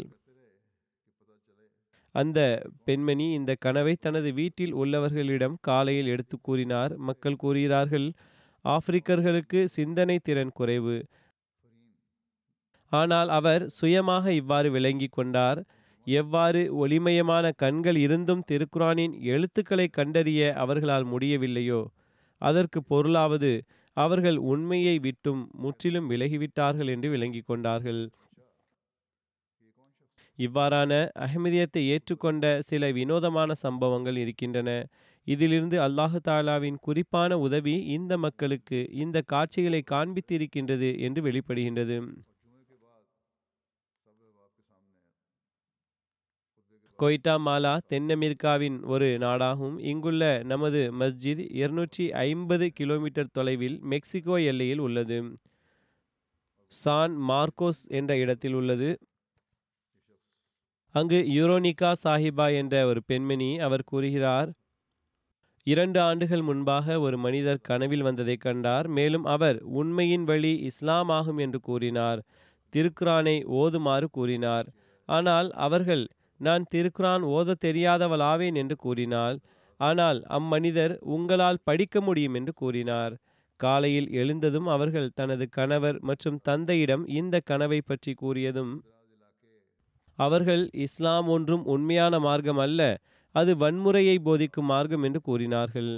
அந்த பெண்மணி இந்த கனவை தனது வீட்டில் உள்ளவர்களிடம் காலையில் எடுத்து கூறினார். மக்கள் கூறுகிறார்கள் ஆப்பிரிக்கர்களுக்கு சிந்தனை திறன் குறைவு. ஆனால் அவர் சுயமாக இவ்வாறு விளங்கி கொண்டார். எவ்வாறு ஒளிமயமான கண்கள் இருந்தும் திருக்குரானின் எழுத்துக்களை கண்டறிய அவர்களால் முடியவில்லையோ அதற்கு பொருளாவது அவர்கள் உண்மையை விட்டும் முற்றிலும் விலகிவிட்டார்கள் என்று விளங்கி கொண்டார்கள். இவ்வாறான அஹ்மதியத்தை ஏற்றுக்கொண்ட சில வினோதமான சம்பவங்கள் இருக்கின்றன. இதிலிருந்து அல்லாஹு தாலாவின் குறிப்பான உதவி இந்த மக்களுக்கு இந்த காட்சிகளை காண்பித்திருக்கின்றது என்று வெளிப்படுகின்றது. கொய்டா மாலா தென் அமெரிக்காவின் ஒரு நாடாகும். இங்குள்ள நமது மஸ்ஜித் இருநூற்றி ஐம்பது கிலோமீட்டர் தொலைவில் மெக்சிகோ எல்லையில் உள்ளது. சான் மார்க்கோஸ் என்ற இடத்தில் உள்ளது. அங்கு யூரோனிகா சாஹிபா என்ற ஒரு பெண்மணி அவர் கூறுகிறார் இரண்டு ஆண்டுகள் முன்பாக ஒரு மனிதர் கனவில் வந்ததை கண்டார். மேலும் அவர் உண்மையின் வழி இஸ்லாம் ஆகும் என்று கூறினார். திருக்குரானை ஓதுமாறு கூறினார். ஆனால் அவர்கள் நான் திருக்குரான் ஓத தெரியாதவளாவேன் என்று கூறினாள் ஆனால் அம்மனிதர் உங்களால் படிக்க முடியும் என்று கூறினார். காலையில் எழுந்ததும் அவர்கள் தனது கணவர் மற்றும் தந்தையிடம் இந்த கனவை பற்றி கூறியதும் அவர்கள் இஸ்லாம் ஒன்றும் உண்மையான மார்க்கம் அல்ல. அது வன்முறையை போதிக்கும் மார்க்கம் என்று கூறினார்கள்.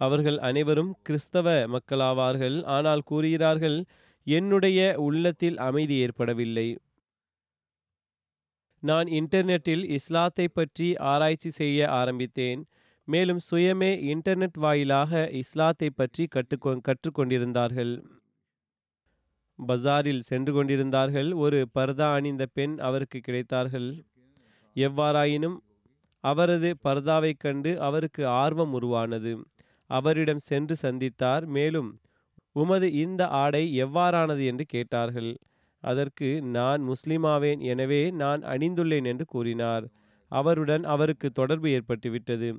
அவர்கள் அனைவரும் கிறிஸ்தவ மக்களாவார்கள். ஆனால் கூறுகிறார்கள் என்னுடைய உள்ளத்தில் அமைதி ஏற்படவில்லை. நான் இன்டர்நெட்டில் இஸ்லாத்தை பற்றி ஆராய்ச்சி செய்ய ஆரம்பித்தேன். மேலும் சுயமே இன்டர்நெட் வாயிலாக இஸ்லாத்தை பற்றி கற்றுக்கொ கற்றுக்கொண்டிருந்தார்கள். பஜாரில் சென்று கொண்டிருந்தார்கள். ஒரு பர்தா அணிந்த பெண் அவருக்கு கிடைத்தார்கள். எவ்வாறாயினும் அவரது பர்தாவைக் கண்டு அவருக்கு ஆர்வம் உருவானது. அவரிடம் சென்று சந்தித்தார் மேலும் உமது இந்த ஆடை எவ்வாறானது என்று கேட்டார்கள். அதற்கு நான் முஸ்லிமாவேன் எனவே நான் அணிந்துள்ளேன் என்று கூறினார். அவருடன் அவருக்கு தொடர்பு ஏற்பட்டுவிட்டது.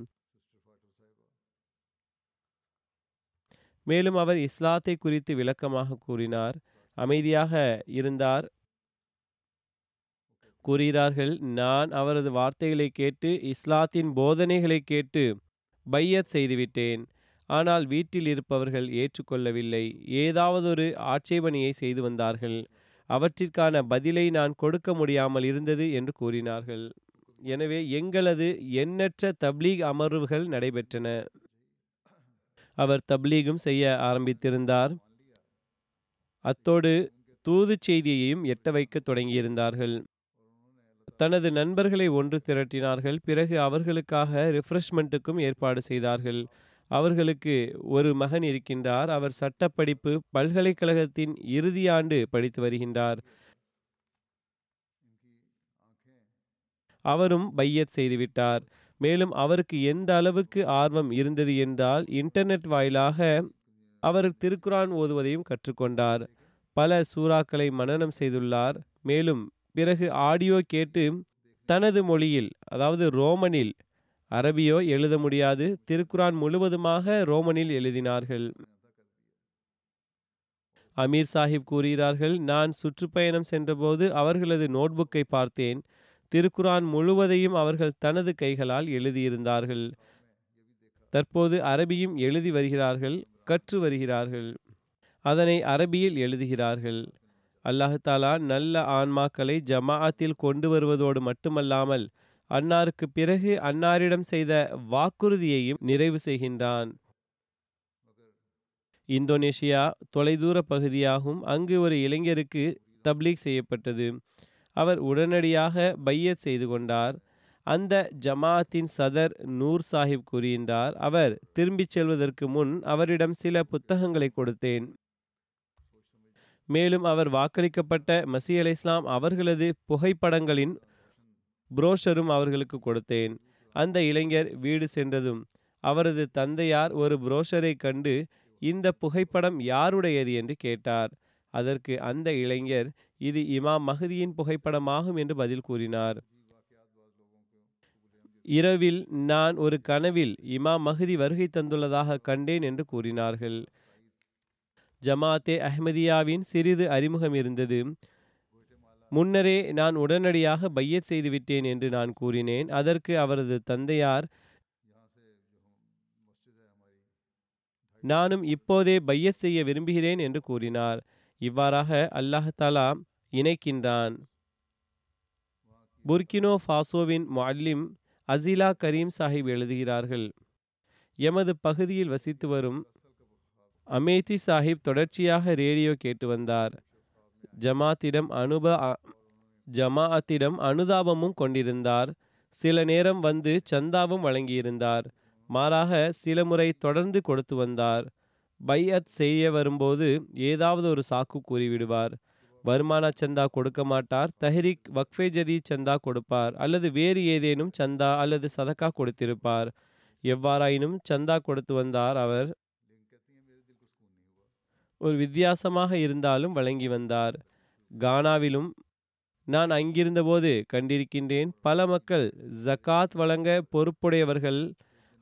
மேலும் அவர் இஸ்லாத்தை குறித்து விளக்கமாக கூறினார். அமைதியாக இருந்தார். கூறுகிறார்கள் நான் அவரது வார்த்தைகளை கேட்டு இஸ்லாத்தின் போதனைகளை கேட்டு பையத் செய்துவிட்டேன். ஆனால் வீட்டில் இருப்பவர்கள் ஏற்றுக்கொள்ளவில்லை. ஏதாவதொரு ஆட்சேபனையை செய்து வந்தார்கள். அவற்றிற்கான பதிலை நான் கொடுக்க முடியாமல் இருந்தது என்று கூறினார்கள். எனவே எங்களது எண்ணற்ற தப்லீக் அமர்வுகள் நடைபெற்றன. அவர் தப்லீகும் செய்ய ஆரம்பித்திருந்தார். அத்தோடு தூது செய்தியையும் எட்ட வைக்க தொடங்கியிருந்தார்கள். தனது நண்பர்களை ஒன்று திரட்டினார்கள். பிறகு அவர்களுக்காக ரிஃப்ரெஷ்மெண்ட்டுக்கும் ஏற்பாடு செய்தார்கள். அவர்களுக்கு ஒரு மகன் இருக்கின்றார். அவர் சட்டப்படிப்பு பல்கலைக்கழகத்தின் இறுதி ஆண்டு படித்து வருகின்றார். அவரும் பையத் செய்துவிட்டார் மேலும் அவருக்கு எந்த அளவுக்கு ஆர்வம் இருந்தது என்றால் இன்டர்நெட் வாயிலாக அவர் திருக்குரான் ஓதுவதையும் கற்றுக்கொண்டார். பல சூறாக்களை மனனம் செய்துள்ளார். மேலும் பிறகு ஆடியோ கேட்டு தனது மொழியில் அதாவது ரோமனில் அரபியோ எழுத முடியாது. திருக்குரான் முழுவதுமாக ரோமனில் எழுதினார்கள். அமீர் சாஹிப் கூறுகிறார்கள் நான் சுற்றுப்பயணம் சென்றபோது அவர்களது நோட்புக்கை பார்த்தேன். திருக்குரான் முழுவதையும் அவர்கள் தனது கைகளால் எழுதியிருந்தார்கள். தற்போது அரபியும் எழுதி வருகிறார்கள் கற்று வருகிறார்கள். அதனை அரபியில் எழுதுகிறார்கள். அல்லாஹாலா நல்ல ஆன்மாக்களை ஜமாஅத்தில் கொண்டு வருவதோடு மட்டுமல்லாமல் அன்னாருக்கு பிறகு அன்னாரிடம் செய்த வாக்குறுதியையும் நிறைவு செய்கின்றான். இந்தோனேஷியா தொலைதூர பகுதியாகும் அங்கு ஒரு இளைஞருக்கு தப்லீக் செய்யப்பட்டது. அவர் உடனடியாக பையத் செய்து கொண்டார். அந்த ஜமாஅத்தின் சதர் நூர் சாஹிப் கூறுகின்றார் அவர் திரும்பிச் செல்வதற்கு முன் அவரிடம் சில புத்தகங்களை கொடுத்தேன். மேலும் அவர் வாக்களிக்கப்பட்ட மசி அலை இஸ்லாம் அவர்களது புகைப்படங்களின் புரோஷரும் அவர்களுக்கு கொடுத்தேன். அந்த இளைஞர் வீடு சென்றதும் அவரது தந்தையார் ஒரு புரோஷரை கண்டு இந்த புகைப்படம் யாருடையது என்று கேட்டார். அதற்கு அந்த இளைஞர் இது இமாம் மஹதியின் புகைப்படமாகும் என்று பதில் கூறினார். இரவில் நான் ஒரு கனவில் இமாம் மஹதி வருகை தந்துள்ளதாக கண்டேன் என்று கூறினார்கள். ஜமாத்தே அஹ்மதியாவின் சிறிது அறிமுகம் இருந்தது முன்னரே நான் உடனடியாக பையத் செய்துவிட்டேன் என்று நான் கூறினேன். அதற்கு அவரது தந்தையார் நானும் இப்போதே பையத் செய்ய விரும்புகிறேன் என்று கூறினார். இவ்வாறாக அல்லாஹாலா இணைக்கின்றான். புர்கினோ ஃபாசோவின் மல்லிம் அசிலா கரீம் சாஹிப் எழுதுகிறார்கள். எமது பகுதியில் வசித்து வரும் அமேதி சாஹிப் தொடர்ச்சியாக ரேடியோ கேட்டு வந்தார். ஜமாத்திடம் அனுப ஜமாஅத்திடம் அனுதாபமும் கொண்டிருந்தார். சில நேரம் வந்து சந்தாவும் வழங்கியிருந்தார். மாறாக சில முறை தொடர்ந்து கொடுத்து வந்தார். பையத் செய்ய வரும்போது ஏதாவது ஒரு சாக்கு கூறிவிடுவார். வருமான சந்தா கொடுக்க மாட்டார். தஹரிக் வக்ஃபே ஜதி சந்தா கொடுப்பார். அல்லது வேறு ஏதேனும் சந்தா அல்லது சதக்கா கொடுத்திருப்பார். எவ்வாறாயினும் சந்தா கொடுத்து வந்தார் அவர். ஒரு வித்தியாசமாக இருந்தாலும் வழங்கி வந்தார். கானாவிலும் நான் அங்கிருந்தபோது கண்டிருக்கின்றேன். பல மக்கள் ஜக்காத் வழங்க பொறுப்புடையவர்கள்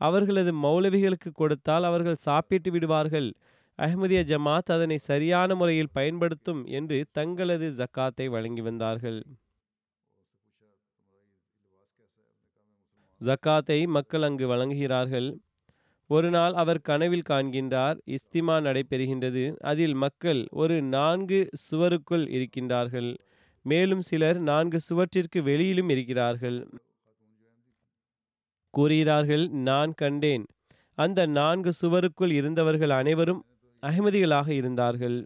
அவர்களது மௌலவிகளுக்கு கொடுத்தால் அவர்கள் சாப்பிட்டு விடுவார்கள். அஹ்மதிய ஜமாத் அதனை சரியான முறையில் பயன்படுத்தும் என்று தங்களது ஜக்காத்தை வழங்கி வந்தார்கள். ஜக்காத்தை மக்கள் அங்கு வழங்குகிறார்கள். ஒரு நாள் அவர் கனவில் காண்கின்றார் இஸ்திமா நடைபெறுகின்றது. அதில் மக்கள் ஒரு நான்கு சுவருக்குள் இருக்கின்றார்கள். மேலும் சிலர் நான்கு சுவற்றிற்கு வெளியிலும் இருக்கிறார்கள். கூறுகிறார்கள் நான் கண்டேன். அந்த நான்கு சுவருக்குள் இருந்தவர்கள் அனைவரும் அகமதிகளாக இருந்தார்கள்.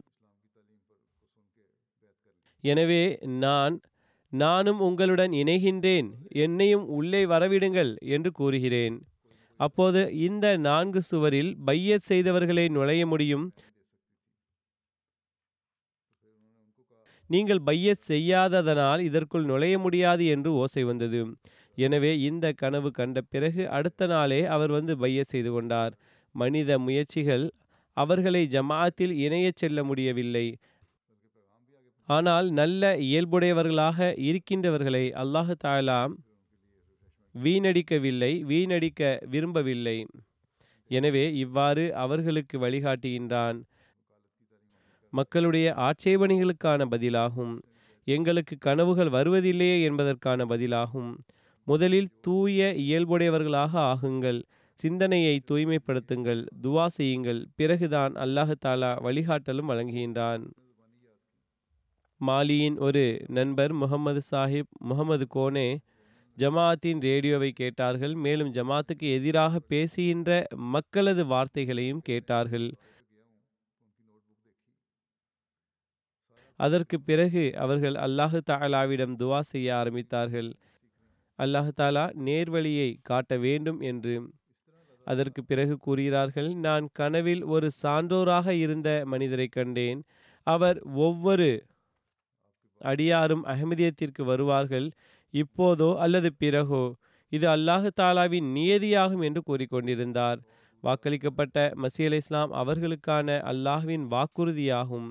எனவே நான் நானும் உங்களுடன் இணைகின்றேன். என்னையும் உள்ளே வரவிடுங்கள் என்று கூறுகிறேன். அப்போது இந்த நான்கு சுவரில் பையத் செய்தவர்களை நுழைய முடியும். நீங்கள் பையத் செய்யாததனால் இதற்குள் நுழைய முடியாது என்று ஓசை வந்தது. எனவே இந்த கனவு கண்ட பிறகு அடுத்த நாளே அவர் வந்து பையத் செய்து கொண்டார். மனித முயற்சிகள் அவர்களை ஜமாத்தில் இணையச் செல்ல முடியவில்லை. ஆனால் நல்ல இயல்புடையவர்களாக இருக்கின்றவர்களை அல்லாஹு தாலாம் வீணடிக்கவில்லை வீணடிக்க விரும்பவில்லை. எனவே இவ்வாறு அவர்களுக்கு வழிகாட்டுகின்றான். மக்களுடைய ஆட்சேபணிகளுக்கான பதிலாகும். எங்களுக்கு கனவுகள் வருவதில்லையே என்பதற்கான பதிலாகும். முதலில் தூய இயல்புடையவர்களாக ஆகுங்கள். சிந்தனையை தூய்மைப்படுத்துங்கள். துவா செய்யுங்கள். பிறகுதான் அல்லாஹு தாலா வழிகாட்டலும் வழங்குகின்றான். மாலியின் ஒரு நண்பர் முகமது சாஹிப் முகமது கோனே ஜமாஅத்தின் ரேடியோவை கேட்டார்கள். மேலும் ஜமாத்துக்கு எதிராக பேசுகின்ற மக்களது வார்த்தைகளையும் கேட்டார்கள். அதற்கு பிறகு அவர்கள் அல்லாஹு தாலாவிடம் துவா செய்ய ஆரம்பித்தார்கள். அல்லாஹு தாலா நேர்வழியை காட்ட வேண்டும் என்று அதற்கு பிறகு கூறுகிறார்கள் நான் கனவில் ஒரு சான்றோராக இருந்த மனிதரை கண்டேன். அவர் ஒவ்வொரு அடியாரும் அகமதியத்திற்கு வருவார்கள். இப்போதோ அல்லது பிறகோ? இது அல்லாஹு தாலாவின் நியதியாகும் என்று கூறிக்கொண்டிருந்தார். வாக்களிக்கப்பட்ட மசி அலை இஸ்லாம் அவர்களுக்கான அல்லாஹுவின் வாக்குறுதியாகும்.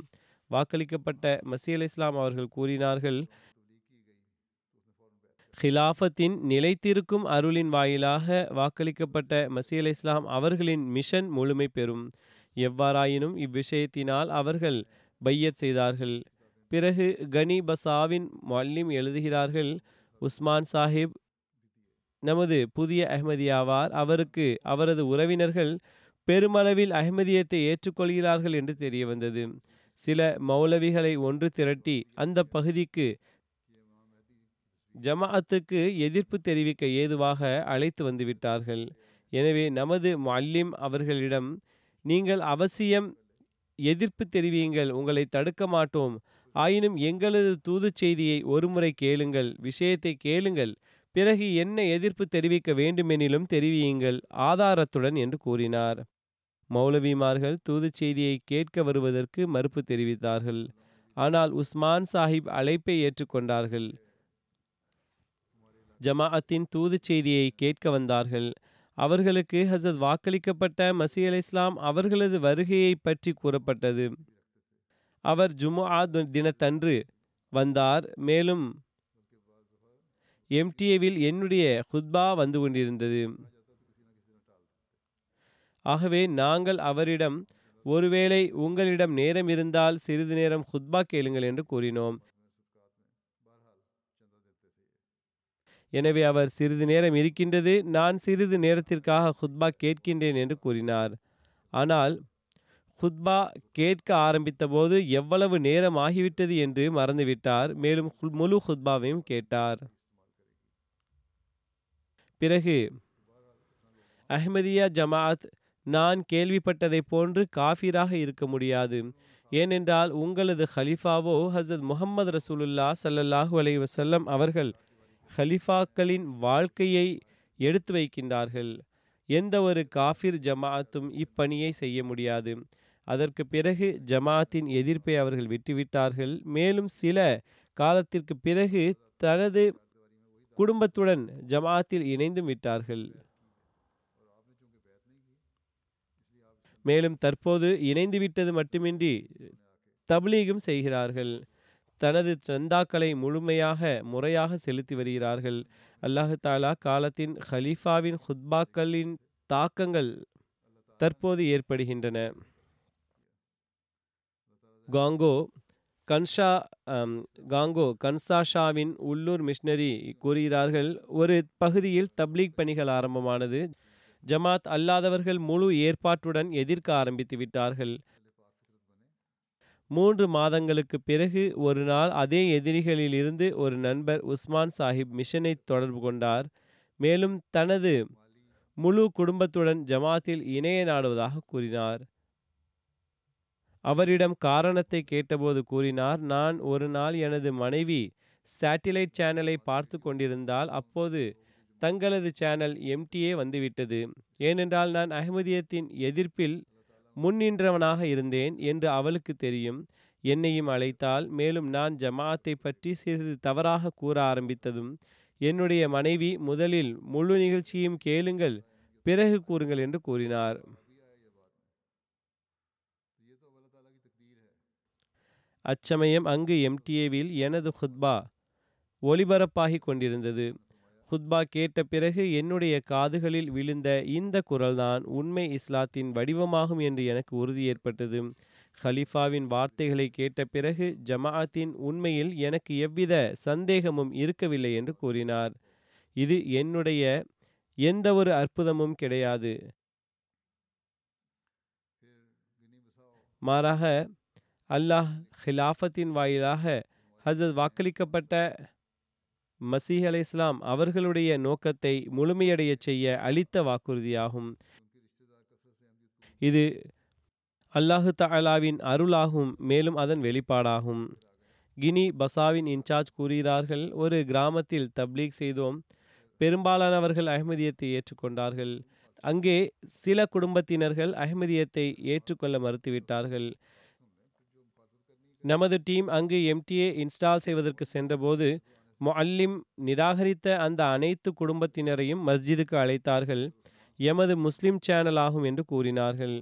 வாக்களிக்கப்பட்ட மசீல இஸ்லாம் அவர்கள் கூறினார்கள் ஹிலாஃபத்தின் நிலைத்திருக்கும் அருளின் வாயிலாக வாக்களிக்கப்பட்ட மசீல இஸ்லாம் அவர்களின் மிஷன் முழுமை பெறும். எவ்வாறாயினும் இவ்விஷயத்தினால் அவர்கள் பையத் செய்தார்கள். பிறகு கனி பசாவின் மல்லிம் எழுதுகிறார்கள் உஸ்மான் சாஹிப் நமது புதிய அஹ்மதியாவார் அவருக்கு அவரது உறவினர்கள் பெருமளவில் அஹ்மதியத்தை ஏற்றுக்கொள்கிறார்கள் என்று தெரிய வந்தது சில மௌலவிகளை ஒன்று திரட்டி அந்த பகுதிக்கு ஜமாஅத்துக்கு எதிர்ப்பு தெரிவிக்க ஏதுவாக அழைத்து வந்துவிட்டார்கள். எனவே நமது மல்லிம் அவர்களிடம் நீங்கள் அவசியம் எதிர்ப்பு தெரிவியுங்கள் உங்களை தடுக்க மாட்டோம். ஆயினும் எங்களது தூது செய்தியை ஒருமுறை கேளுங்கள் விஷயத்தை கேளுங்கள். பிறகு என்ன எதிர்ப்பு தெரிவிக்க வேண்டுமெனிலும் தெரிவியுங்கள் ஆதாரத்துடன் என்று கூறினார். மௌலவிமார்கள் தூது செய்தியை கேட்க வருவதற்கு மறுப்பு தெரிவித்தார்கள். ஆனால் உஸ்மான் சாஹிப் அழைப்பை ஏற்றுக்கொண்டார்கள். ஜமாஅத்தின் தூது செய்தியை கேட்க வந்தார்கள். அவர்களுக்கு ஹசத் வாக்களிக்கப்பட்ட மசீ அலி இஸ்லாம் அவர்களது வருகையை பற்றி கூறப்பட்டது. அவர் ஜுமுஆ தினத்தன்று வந்தார். மேலும் எம்டிஏவில் என்னுடைய ஹுத்பா வந்து கொண்டிருந்தது. ஆகவே நாங்கள் அவரிடம் ஒருவேளை உங்களிடம் நேரம் இருந்தால் சிறிது நேரம் ஹுத்பா கேளுங்கள் என்று கூறினோம். எனவே அவர் சிறிது நேரம் இருக்கின்றது நான் சிறிது நேரத்திற்காக ஹுத்பா கேட்கின்றேன் என்று கூறினார். ஆனால் ஹுத்பா கேட்க ஆரம்பித்த போது எவ்வளவு நேரம் ஆகிவிட்டது என்று மறந்துவிட்டார். மேலும் முழு ஹுத்பாவையும் கேட்டார். பிறகு அஹ்மதியா ஜமாத் நான் கேள்விப்பட்டதை போன்று காஃபிராக இருக்க முடியாது. ஏனென்றால் உங்களது ஹலிஃபாவோ ஹசத் முகமது ரசூலுல்லா சல்லல்லாஹு அலை வசல்லம் அவர்கள் ஹலிஃபாக்களின் வாழ்க்கையை எடுத்து வைக்கின்றார்கள். எந்த ஒரு காஃபிர் ஜமாஅத்தும் இப்பணியை செய்ய முடியாது. அதற்கு பிறகு ஜமாத்தின் எதிர்ப்பை அவர்கள் விட்டுவிட்டார்கள். மேலும் சில காலத்திற்கு பிறகு தனது குடும்பத்துடன் ஜமாத்தில் இணைந்தும் விட்டார்கள். மேலும் தற்போது இணைந்து விட்டது மட்டுமின்றி தப்லீகும் செய்கிறார்கள். தனது சந்தாக்களை முழுமையாக முறையாக செலுத்தி வருகிறார்கள். அல்லாஹு தாலா காலத்தின் ஹலீஃபாவின் ஹுத்பாக்களின் தாக்கங்கள் தற்போது ஏற்படுகின்றன. காங்கோ கன்ஷா காங்கோ கன்சாஷாவின் உள்ளூர் மிஷனரி கூறுகிறார்கள். ஒரு பகுதியில் தப்லீக் பணிகள் ஆரம்பமானது. ஜமாத் அல்லாதவர்கள் முழு ஏற்பாட்டுடன் எதிர்க்க ஆரம்பித்து விட்டார்கள். மூன்று மாதங்களுக்கு பிறகு ஒரு நாள் அதே எதிரிகளில் இருந்து ஒரு நண்பர் உஸ்மான் சாஹிப் மிஷனை தொடர்பு கொண்டார். மேலும் தனது முழு குடும்பத்துடன் ஜமாத்தில் இணைய நாடுவதாக கூறினார். அவரிடம் காரணத்தை கேட்டபோது கூறினார் நான் ஒரு நாள் எனது மனைவி சேட்டிலைட் சேனலை பார்த்து கொண்டிருந்தால் அப்போது தங்களது சேனல் எம்டிஏ வந்துவிட்டது. ஏனென்றால் நான் அகமதியத்தின் எதிர்ப்பில் முன்னின்றவனாக இருந்தேன் என்று அவளுக்கு தெரியும். என்னையும் அழைத்தால் மேலும் நான் ஜமாஅத்தை பற்றி சிறிது தவறாக கூற ஆரம்பித்ததும் என்னுடைய மனைவி முதலில் முழு நிகழ்ச்சியும் கேளுங்கள் பிறகு கூறுங்கள் என்று கூறினார். அச்சமயம் அங்கு எம்டிஏவில் எனது ஹுத்பா ஒளிபரப்பாகி கொண்டிருந்தது. ஹுத்பா கேட்ட பிறகு என்னுடைய காதுகளில் விழுந்த இந்த குரல்தான் உண்மை இஸ்லாத்தின் வடிவமாகும் என்று எனக்கு உறுதி ஏற்பட்டது. ஹலீஃபாவின் வார்த்தைகளை கேட்ட பிறகு ஜமாஅத்தின் உண்மையில் எனக்கு எவ்வித சந்தேகமும் இருக்கவில்லை என்று கூறினார். இது என்னுடைய எந்த ஒரு அற்புதமும் கிடையாது. மாறாக அல்லாஹ் ஹிலாஃபத்தின் வாயிலாக ஹசரத் வாக்களிக்கப்பட்ட மசீஹ் அலை இஸ்லாம் அவர்களுடைய நோக்கத்தை முழுமையடைய செய்ய அளித்த வாக்குறுதியாகும். இது அல்லாஹு தாலாவின் அருளாகும் மேலும் அதன் வெளிப்பாடாகும். கினி பசாவின் இன்சார்ஜ் கூறுகிறார்கள் ஒரு கிராமத்தில் தப்லீக் செய்தோம் பெரும்பாலானவர்கள் அஹ்மதியத்தை ஏற்றுக்கொண்டார்கள். அங்கே சில குடும்பத்தினர்கள் அஹ்மதியத்தை ஏற்றுக்கொள்ள மறுத்துவிட்டார்கள். நமது டீம் அங்கு எம்டிஏ இன்ஸ்டால் செய்வதற்கு சென்றபோது முஅல்லிம் நிராகரித்த அந்த அனைத்து குடும்பத்தினரையும் மஸ்ஜிதுக்கு அழைத்தார்கள். எமது முஸ்லிம் சேனல் ஆகும் என்று கூறினார்கள்.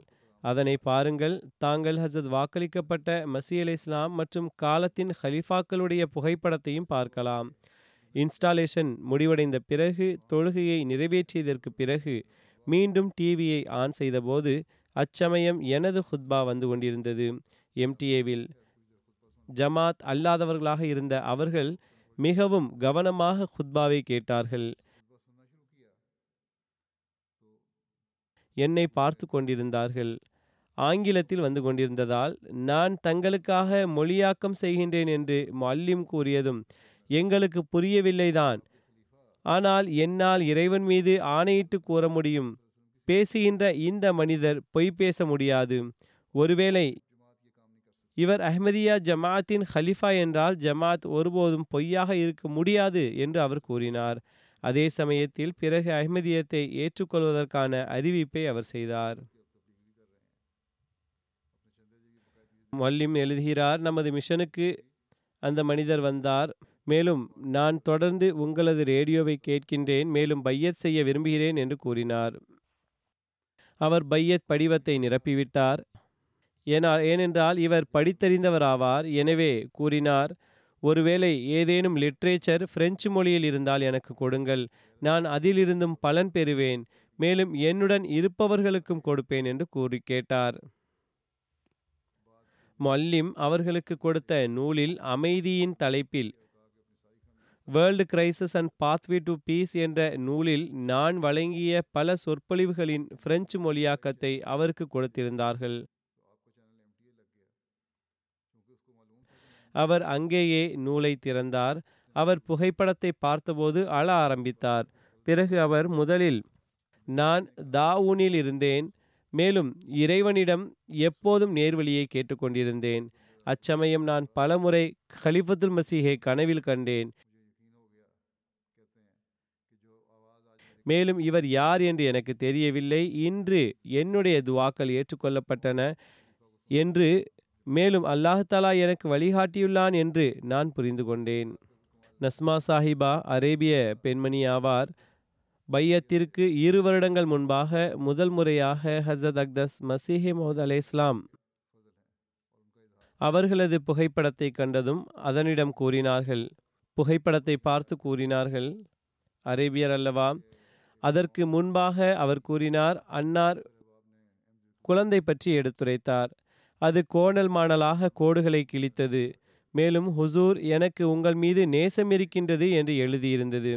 அதனை பாருங்கள் தாங்கள் ஹசத் வாக்களிக்கப்பட்ட மசி அலி இஸ்லாம் மற்றும் காலத்தின் ஹலிஃபாக்களுடைய புகைப்படத்தையும் பார்க்கலாம். இன்ஸ்டாலேஷன் முடிவடைந்த பிறகு தொழுகையை நிறைவேற்றியதற்கு பிறகு மீண்டும் டிவியை ஆன் செய்தபோது அச்சமயம் எனது ஹுத்பா வந்து கொண்டிருந்தது. எம்டிஏவில் ஜமாத் அல்லாதவர்களாக இருந்த அவர்கள் மிகவும் கவனமாக ஹுத்பாவை கேட்டார்கள். என்னை பார்த்து கொண்டிருந்தார்கள். ஆங்கிலத்தில் வந்து கொண்டிருந்ததால் நான் தங்களுக்காக மொழியாக்கம் செய்கின்றேன் என்று மல்லிம் கூறியதும் எங்களுக்கு புரியவில்லைதான். ஆனால் என்னால் இறைவன் மீது ஆணையிட்டு கூற முடியும். பேசுகின்ற இந்த மனிதர் பொய் பேச முடியாது. ஒருவேளை இவர் அஹ்மதியா ஜமாத்தின் ஹலிஃபா என்றால் ஜமாத் ஒருபோதும் பொய்யாக இருக்க முடியாது என்று அவர் கூறினார். அதே சமயத்தில் பிறகு அஹ்மதியத்தை ஏற்றுக்கொள்வதற்கான அறிவிப்பை அவர் செய்தார். மல்லிம் எழுதுகிறார் நமது மிஷனுக்கு அந்த மனிதர் வந்தார். மேலும் நான் தொடர்ந்து உங்களது ரேடியோவை கேட்கின்றேன். மேலும் பையத் செய்ய விரும்புகிறேன் என்று கூறினார். அவர் பையத் படிவத்தை நிரப்பிவிட்டார். ஏனா ஏனென்றால் இவர் படித்தறிந்தவராவார். எனவே கூறினார் ஒருவேளை ஏதேனும் லிட்ரேச்சர் பிரெஞ்சு மொழியில் இருந்தால் எனக்கு கொடுங்கள். நான் அதிலிருந்தும் பலன் பெறுவேன். மேலும் என்னுடன் இருப்பவர்களுக்கும் கொடுப்பேன் என்று கூறி கேட்டார். மல்லிம் அவர்களுக்கு கொடுத்த நூலில் அமைதியின் தலைப்பில் world crisis and pathway to peace என்ற நூலில் நான் வழங்கிய பல சொற்பொழிவுகளின் பிரெஞ்சு மொழியாக்கத்தை அவருக்கு கொடுத்திருந்தார்கள். அவர் அங்கேயே நூலை திறந்தார். அவர் புகைப்படத்தை பார்த்தபோது அழ ஆரம்பித்தார். பிறகு அவர் முதலில் நான் தாவூனில் இருந்தேன். மேலும் இறைவனிடம் எப்போதும் நேர்வழியை கேட்டுக்கொண்டிருந்தேன். அச்சமயம் நான் பலமுறை ஹலிஃபத்துல் மசீஹை கனவில் கண்டேன். மேலும் இவர் யார் என்று எனக்கு தெரியவில்லை. இன்று என்னுடைய துவாக்கள் ஏற்றுக்கொள்ளப்பட்டன என்று மேலும் அல்லாஹாலா எனக்கு வழிகாட்டியுள்ளான் என்று நான் புரிந்து கொண்டேன் நஸ்மா சாஹிபா அரேபிய பெண்மணி ஆவார். பையத்திற்கு இரு வருடங்கள் முன்பாக முதல் முறையாக ஹசத் அக்தஸ் மசீஹே முகமது அலே இஸ்லாம் அவர்களது புகைப்படத்தை கண்டதும் அதனிடம் கூறினார்கள். புகைப்படத்தை பார்த்து கூறினார்கள். அரேபியர் அல்லவா? அதற்கு முன்பாக அவர் கூறினார் அன்னார் குழந்தை பற்றி எடுத்துரைத்தார். அது கோணல் மாணலாக கோடுகளை கிழித்தது. மேலும் ஹுசூர் எனக்கு உங்கள் மீது நேசம் இருக்கின்றது என்று எழுதியிருந்தது.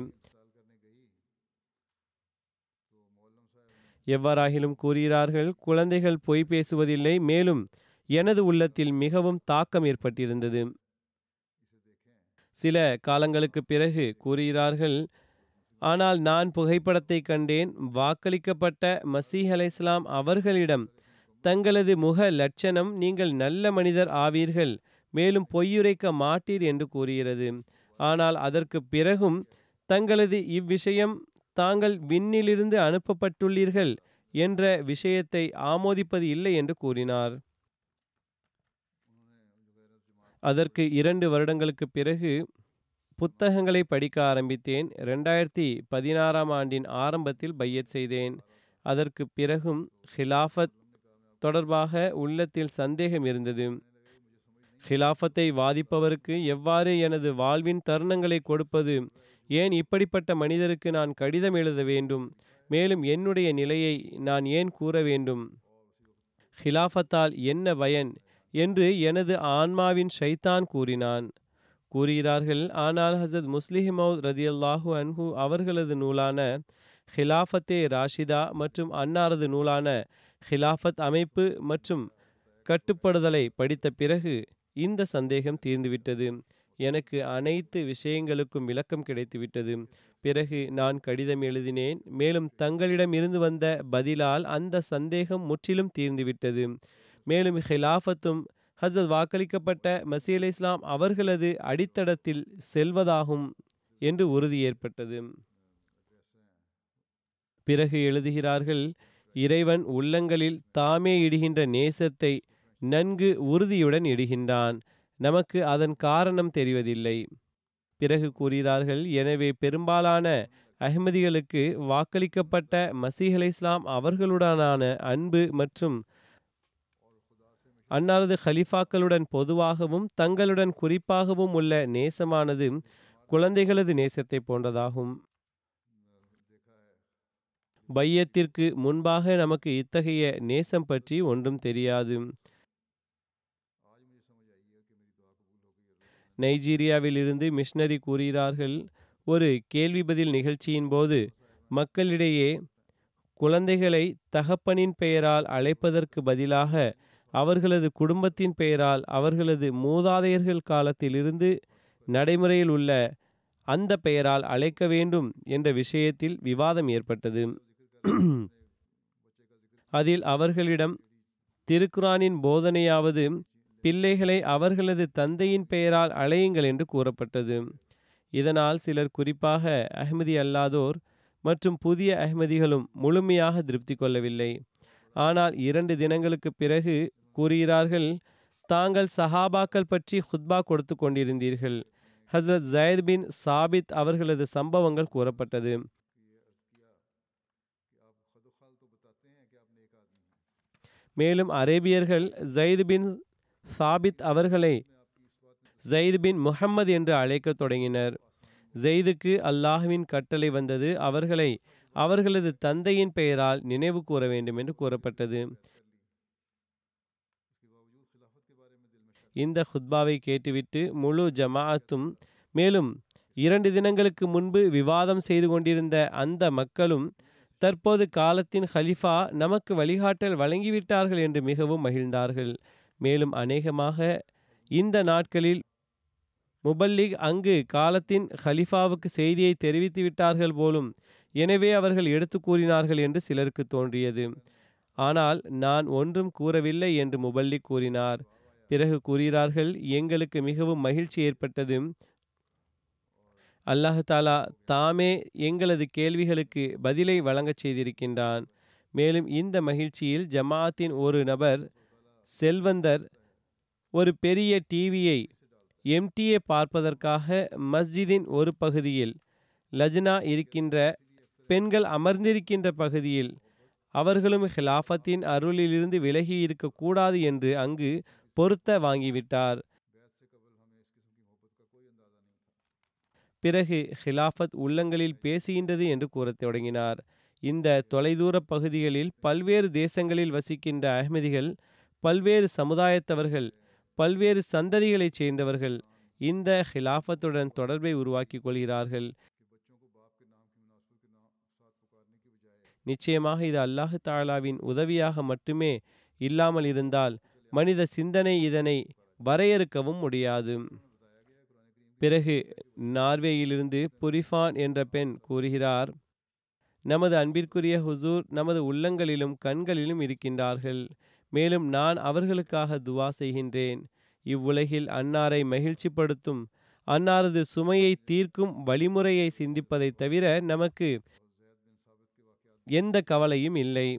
எவ்வாறாகிலும் கூறுகிறார்கள் குழந்தைகள் பொய் பேசுவதில்லை. மேலும் எனது உள்ளத்தில் மிகவும் தாக்கம் ஏற்பட்டிருந்தது. சில காலங்களுக்கு பிறகு கூறுகிறார்கள் ஆனால் நான் புகைப்படத்தை கண்டேன். வாக்களிக்கப்பட்ட மசீஹ் அலை இஸ்லாம் அவர்களிடம் தங்களது முக லட்சணம் நீங்கள் நல்ல மனிதர் ஆவீர்கள் மேலும் பொய்யுரைக்க மாட்டீர் என்று கூறுகிறது. ஆனால் அதற்கு பிறகும் தங்களது இவ்விஷயம் தாங்கள் விண்ணிலிருந்து அனுப்பப்பட்டுள்ளீர்கள் என்ற விஷயத்தை ஆமோதிப்பது இல்லை என்று கூறினார். அதற்கு இரண்டு வருடங்களுக்கு பிறகு புத்தகங்களை படிக்க ஆரம்பித்தேன். ரெண்டாயிரத்தி பதினாறாம் ஆண்டின் ஆரம்பத்தில் பையத் செய்தேன். அதற்கு பிறகும் ஹிலாஃபத் தொடர்பாக உள்ளத்தில் சந்தேகம் இருந்தது. ஹிலாஃபத்தை வாதிப்பவருக்கு எவ்வாறு எனது வாழ்வின் தருணங்களை கொடுப்பது? ஏன் இப்படிப்பட்ட மனிதருக்கு நான் கடிதம் எழுத வேண்டும்? மேலும் என்னுடைய நிலையை நான் ஏன் கூற வேண்டும்? ஹிலாஃபத்தால் என்ன பயன்? என்று எனது ஆன்மாவின் ஷைத்தான் கூறினான். கூறுகிறார்கள் ஆனால் ஹசத் முஸ்லிஹிமௌத் ரதியல்லாஹு அன்ஹு அவர்களது நூலான ஹிலாஃபத்தே ராஷிதா மற்றும் அன்னாரது நூலான ஹிலாஃபத் அமைப்பு மற்றும் கட்டுப்படுதலை படித்த பிறகு இந்த சந்தேகம் தீர்ந்துவிட்டது. எனக்கு அனைத்து விஷயங்களுக்கும் விளக்கம் கிடைத்துவிட்டது. பிறகு நான் கடிதம் எழுதினேன். மேலும் தங்களிடம் இருந்து வந்த பதிலால் அந்த சந்தேகம் முற்றிலும் தீர்ந்துவிட்டது. மேலும் ஹிலாஃபத்தும் ஹசத் வாக்களிக்கப்பட்ட மசீல் இஸ்லாம் அவர்களது அடித்தடத்தில் செல்வதாகும் என்று உறுதி ஏற்பட்டது. பிறகு எழுதுகிறார்கள் இறைவன் உள்ளங்களில் தாமே இடுகின்ற நேசத்தை நன்கு உறுதியுடன் இடுகின்றான். நமக்கு அதன் காரணம் தெரிவதில்லை. பிறகு கூறுகிறார்கள் எனவே பெரும்பாலான அஹ்மதிகளுக்கு வாக்களிக்கப்பட்ட மசீஹ் இஸ்லாம் அவர்களுடனான அன்பு மற்றும் அன்னாரது ஹலிஃபாக்களுடன் பொதுவாகவும் தங்களுடன் குறிப்பாகவும் உள்ள நேசமானது குழந்தைகளது நேசத்தை போன்றதாகும். பையத்திற்கு முன்பாக நமக்கு இத்தகைய நேசம் பற்றி ஒன்றும் தெரியாது. நைஜீரியாவிலிருந்து மிஷனரி கூறுகிறார்கள். ஒரு கேள்வி பதில் நிகழ்ச்சியின் போது மக்களிடையே குழந்தைகளை தகப்பனின் பெயரால் அழைப்பதற்கு பதிலாக அவர்களது குடும்பத்தின் பெயரால் அவர்களது மூதாதையர்கள் காலத்திலிருந்து நடைமுறையில் உள்ள அந்த பெயரால் அழைக்க வேண்டும் என்ற விஷயத்தில் விவாதம் ஏற்பட்டது. அதில் அவர்களிடம் திருக்குரானின் போதனையாவது பிள்ளைகளை அவர்களது தந்தையின் பெயரால் அழையுங்கள் என்று கூறப்பட்டது. இதனால் சிலர் குறிப்பாக அஹ்மதி அல்லாதோர் மற்றும் புதிய அஹ்மதிகளும் முழுமையாக திருப்தி கொள்ளவில்லை. ஆனால் இரண்டு தினங்களுக்கு பிறகு கூறுகிறார்கள் தாங்கள் சஹாபாக்கள் பற்றி ஹுத்பா கொடுத்து கொண்டிருந்தீர்கள். ஹஸ்ரத் ஜயத் பின் சாபித் அவர்களது சம்பவங்கள் கூறப்பட்டது. மேலும் அரேபியர்கள் ஜயித் பின் சாபித் அவர்களை ஜயித் பின் முஹம்மது என்று அழைக்கத் தொடங்கினர். ஜெயிதுக்கு அல்லாஹுவின் கட்டளை வந்தது அவர்களை அவர்களது தந்தையின் பெயரால் நினைவு கூற வேண்டும் என்று கூறப்பட்டது. இந்த ஹுத்பாவை கேட்டுவிட்டு முழு ஜமாஅத்தும் மேலும் இரண்டு தினங்களுக்கு முன்பு விவாதம் செய்து கொண்டிருந்த அந்த மக்களும் தற்போது காலத்தின் ஹலிஃபா நமக்கு வழிகாட்டல் வழங்கிவிட்டார்கள் என்று மிகவும் மகிழ்ந்தார்கள். மேலும் அநேகமாக இந்த நாட்களில் முபல்லிக் அங்கு காலத்தின் ஹலிஃபாவுக்கு செய்தியை தெரிவித்து விட்டார்கள் போலும் எனவே அவர்கள் எடுத்து கூறினார்கள் என்று சிலருக்கு தோன்றியது. ஆனால் நான் ஒன்றும் கூறவில்லை என்று முபல்லிக் கூறினார். பிறகு கூறுகிறார்கள் எங்களுக்கு மிகவும் மகிழ்ச்சி ஏற்பட்டது. அல்லாஹ் தாலா தாமே எங்களது கேள்விகளுக்கு பதிலை வழங்கச் செய்திருக்கின்றான். மேலும் இந்த மகிழ்ச்சியில் ஜமாஅத்தின் ஒரு நபர் செல்வந்தர் ஒரு பெரிய டிவியை எம்டிஏ பார்ப்பதற்காக மஸ்ஜிதின் ஒரு பகுதியில் லஜ்னா இருக்கின்ற பெண்கள் அமர்ந்திருக்கின்ற பகுதியில் அவர்களும் ஹிலாஃபத்தின் அருளிலிருந்து விலகி இருக்கக்கூடாது என்று அங்கு பொருத்த வாங்கிவிட்டார். பிறகு ஹிலாஃபத் உள்ளங்களில் பேசுகின்றது என்று கூறத் தொடங்கினார். இந்த தொலைதூர பகுதிகளில் பல்வேறு தேசங்களில் வசிக்கின்ற அகமதிகள் பல்வேறு சமுதாயத்தவர்கள் பல்வேறு சந்ததிகளைச் சேர்ந்தவர்கள் இந்த ஹிலாஃபத்துடன் தொடர்பை உருவாக்கிக் கொள்கிறார்கள். நிச்சயமாக இது அல்லாஹு தாலாவின் உதவியாக மட்டுமே இல்லாமல் இருந்தால் மனித சிந்தனை இதனை வரையறுக்கவும் முடியாது. பிறகு நார்வேயிலிருந்து புரிஃபான் என்ற பெண் கூறுகிறார் நமது அன்பிற்குரிய ஹுசூர் நமது உள்ளங்களிலும் கண்களிலும் இருக்கின்றார்கள். மேலும் நான் அவர்களுக்காக துவா செய்கின்றேன். இவ்வுலகில் அன்னாரை மகிழ்ச்சிப்படுத்தும் அன்னாரது சுமையை தீர்க்கும் வழிமுறையை சிந்திப்பதை தவிர நமக்கு எந்த கவலையும் இல்லை.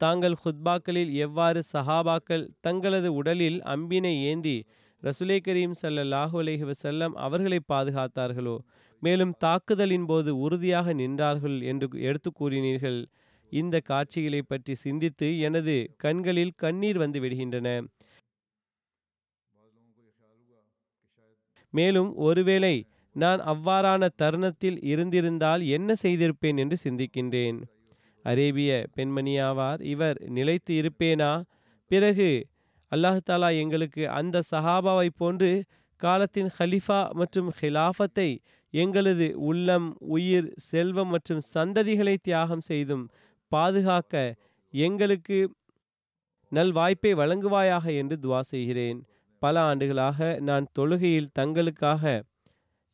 தாங்கள் ஹுத்பாக்களில் எவ்வாறு சஹாபாக்கள் தங்களது உடலில் அம்பினை ஏந்தி ரசுலே கரீம் சல்லல்லாஹு அலஹி வசல்லம் அவர்களை பாதுகாத்தார்களோ? மேலும் தாக்குதலின் போது உறுதியாக நின்றார்கள் என்று எடுத்து கூறினீர்கள். இந்த காட்சிகளை பற்றி சிந்தித்து எனது கண்களில் கண்ணீர் வந்து விடுகின்றன. மேலும் ஒருவேளை நான் அவ்வாறான தருணத்தில் இருந்திருந்தால் என்ன செய்திருப்பேன் என்று சிந்திக்கின்றேன். அரேபிய பெண்மணியாவார் இவர் நிலைத்து இருப்பேனா? பிறகு அல்லாஹ் தாலா எங்களுக்கு அந்த சஹாபாவை போன்று காலத்தின் ஹலிஃபா மற்றும் ஹிலாஃபத்தை எங்களது உள்ளம் உயிர் செல்வம் மற்றும் சந்ததிகளை தியாகம் செய்தும் பாதுகாக்க எங்களுக்கு நல் வாய்ப்பை வழங்குவாயாக என்று துவா செய்கிறேன். பல ஆண்டுகளாக நான் தொழுகையில் தங்களுக்காக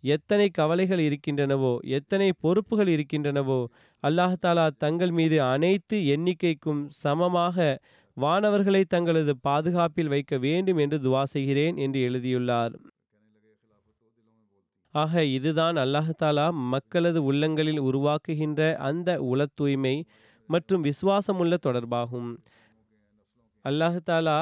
எத்தனை கவலைகள் இருக்கின்றனவோ எத்தனை பொறுப்புகள் இருக்கின்றனவோ அல்லாஹாலா தங்கள் மீது அனைத்து எண்ணிக்கைக்கும் சமமாக வானவர்களை தங்களது பாதுகாப்பில் வைக்க வேண்டும் என்று துவா செய்கிறேன் என்று எழுதியுள்ளார். ஆக இதுதான் அல்லாஹாலா மக்களது உள்ளங்களில் உருவாக்குகின்ற அந்த உல தூய்மை மற்றும் விசுவாசமுள்ள தொடர்பாகும். அல்லாஹாலா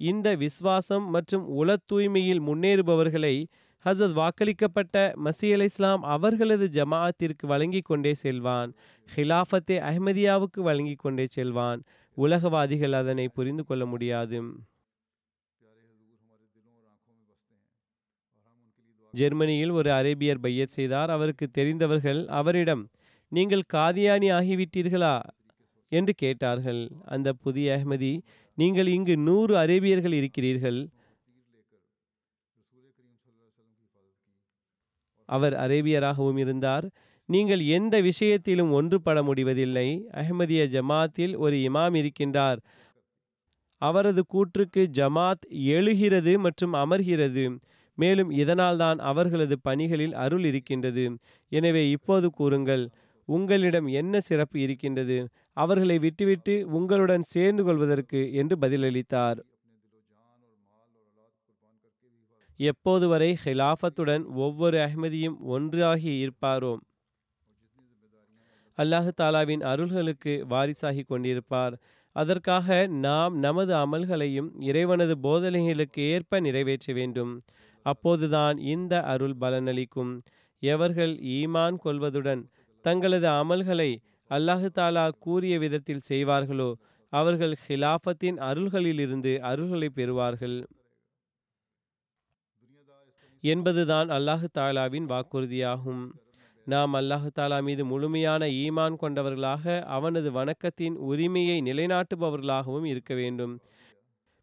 இந்த விஸ்வாசம் மற்றும் உல தூய்மையில் முன்னேறுபவர்களை ஹசத் வாக்களிக்கப்பட்ட மசி அலி இஸ்லாம் அவர்களது ஜமாஅத்திற்கு வழங்கி கொண்டே செல்வான். ஹிலாஃபத்தை அஹ்மதியாவுக்கு வழங்கி கொண்டே செல்வான். உலகவாதிகள் அதனை புரிந்து கொள்ள முடியாது. ஜெர்மனியில் ஒரு அரேபியர் பையத் செய்தார். அவருக்கு தெரிந்தவர்கள் அவரிடம் நீங்கள் காதியானி ஆகிவிட்டீர்களா? என்று கேட்டார்கள். அந்த புதிய அஹ்மதி நீங்கள் இங்கு நூறு அரேபியர்கள் இருக்கிறீர்கள். அவர் அரேபியராகவும் இருந்தார். நீங்கள் எந்த விஷயத்திலும் ஒன்றுபட முடிவதில்லை. அஹ்மதிய ஜமாத்தில் ஒரு இமாம் இருக்கின்றார். அவரது கூற்றுக்கு ஜமாத் எழுகிறது மற்றும் அமர்கிறது. மேலும் இதனால்தான் அவர்களது பணிகளில் அருள் இருக்கின்றது. எனவே இப்போது கூறுங்கள் உங்களிடம் என்ன சிறப்பு இருக்கின்றது? அவர்களை விட்டுவிட்டு உங்களுடன் சேர்ந்து கொள்வதற்கு என்று பதிலளித்தார். எப்போது வரை ஹிலாஃபத்துடன் ஒவ்வொரு அஹ்மதியும் ஒன்றாகி இருப்பாரோ? அல்லாஹு தாலாவின் அருள்களுக்கு வாரிசாகி கொண்டிருப்பார். அதற்காக நாம் நமது அமல்களையும் இறைவனது போதனைகளுக்கு ஏற்ப நிறைவேற்ற வேண்டும். அப்போதுதான் இந்த அருள் பலனளிக்கும். எவர்கள் ஈமான் கொள்வதுடன் தங்களது அமல்களை அல்லாஹு தாலா கூறிய விதத்தில் செய்வார்களோ அவர்கள் ஹிலாஃபத்தின் அருள்களிலிருந்து அருள்களை பெறுவார்கள். என்பதுதான் அல்லாஹு தாலாவின் வாக்குறுதியாகும். நாம் அல்லாஹு தாலா மீது முழுமையான ஈமான் கொண்டவர்களாக அவனது வணக்கத்தின் உரிமையை நிலைநாட்டுபவர்களாகவும் இருக்க வேண்டும்.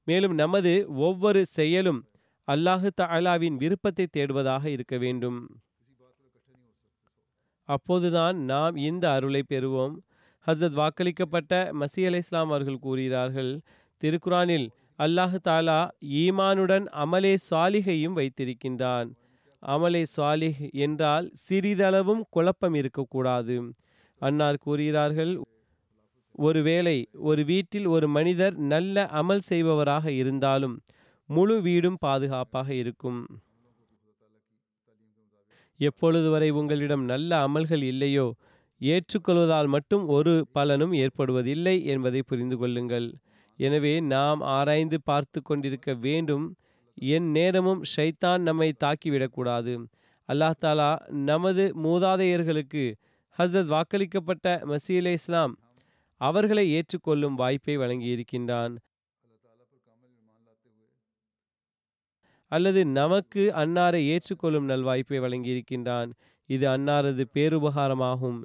மேலும் நமது ஒவ்வொரு செயலும் அல்லாஹு தாலாவின் விருப்பத்தை தேடுவதாக இருக்க வேண்டும். அப்போதுதான் நாம் இந்த அருளை பெறுவோம். ஹசத் வாக்களிக்கப்பட்ட மசி அலை இஸ்லாம் அவர்கள் கூறுகிறார்கள் திருக்குரானில் அல்லாஹு தாலா ஈமானுடன் அமலே சாலிகையும் வைத்திருக்கின்றான். அமலே சாலிஹ் என்றால் சிறிதளவும் குழப்பம் இருக்கக்கூடாது. அன்னார் கூறுகிறார்கள் ஒருவேளை ஒரு வீட்டில் ஒரு மனிதர் நல்ல அமல் செய்பவராக இருந்தாலும் முழு வீடும் பாதுகாப்பாக இருக்கும். எப்பொழுது வரை உங்களிடம் நல்ல அமல்கள் இல்லையோ ஏற்றுக்கொள்வதால் மட்டும் ஒரு பலனும் ஏற்படுவதில்லை என்பதை புரிந்து கொள்ளுங்கள். எனவே நாம் ஆராய்ந்து பார்த்து கொண்டிருக்க வேண்டும் என் நேரமும் ஷைத்தான் நம்மை தாக்கிவிடக்கூடாது. அல்லாஹ் தாலா நமது மூதாதையர்களுக்கு ஹசரத் வாக்களிக்கப்பட்ட மசீலே இஸ்லாம் அவர்களை ஏற்றுக்கொள்ளும் வாய்ப்பை வழங்கியிருக்கின்றான். அல்லது நமக்கு அன்னாரை ஏற்றுக்கொள்ளும் நல்வாய்ப்பை வழங்கியிருக்கின்றான். இது அன்னாரது பேருபகாரமாகும்.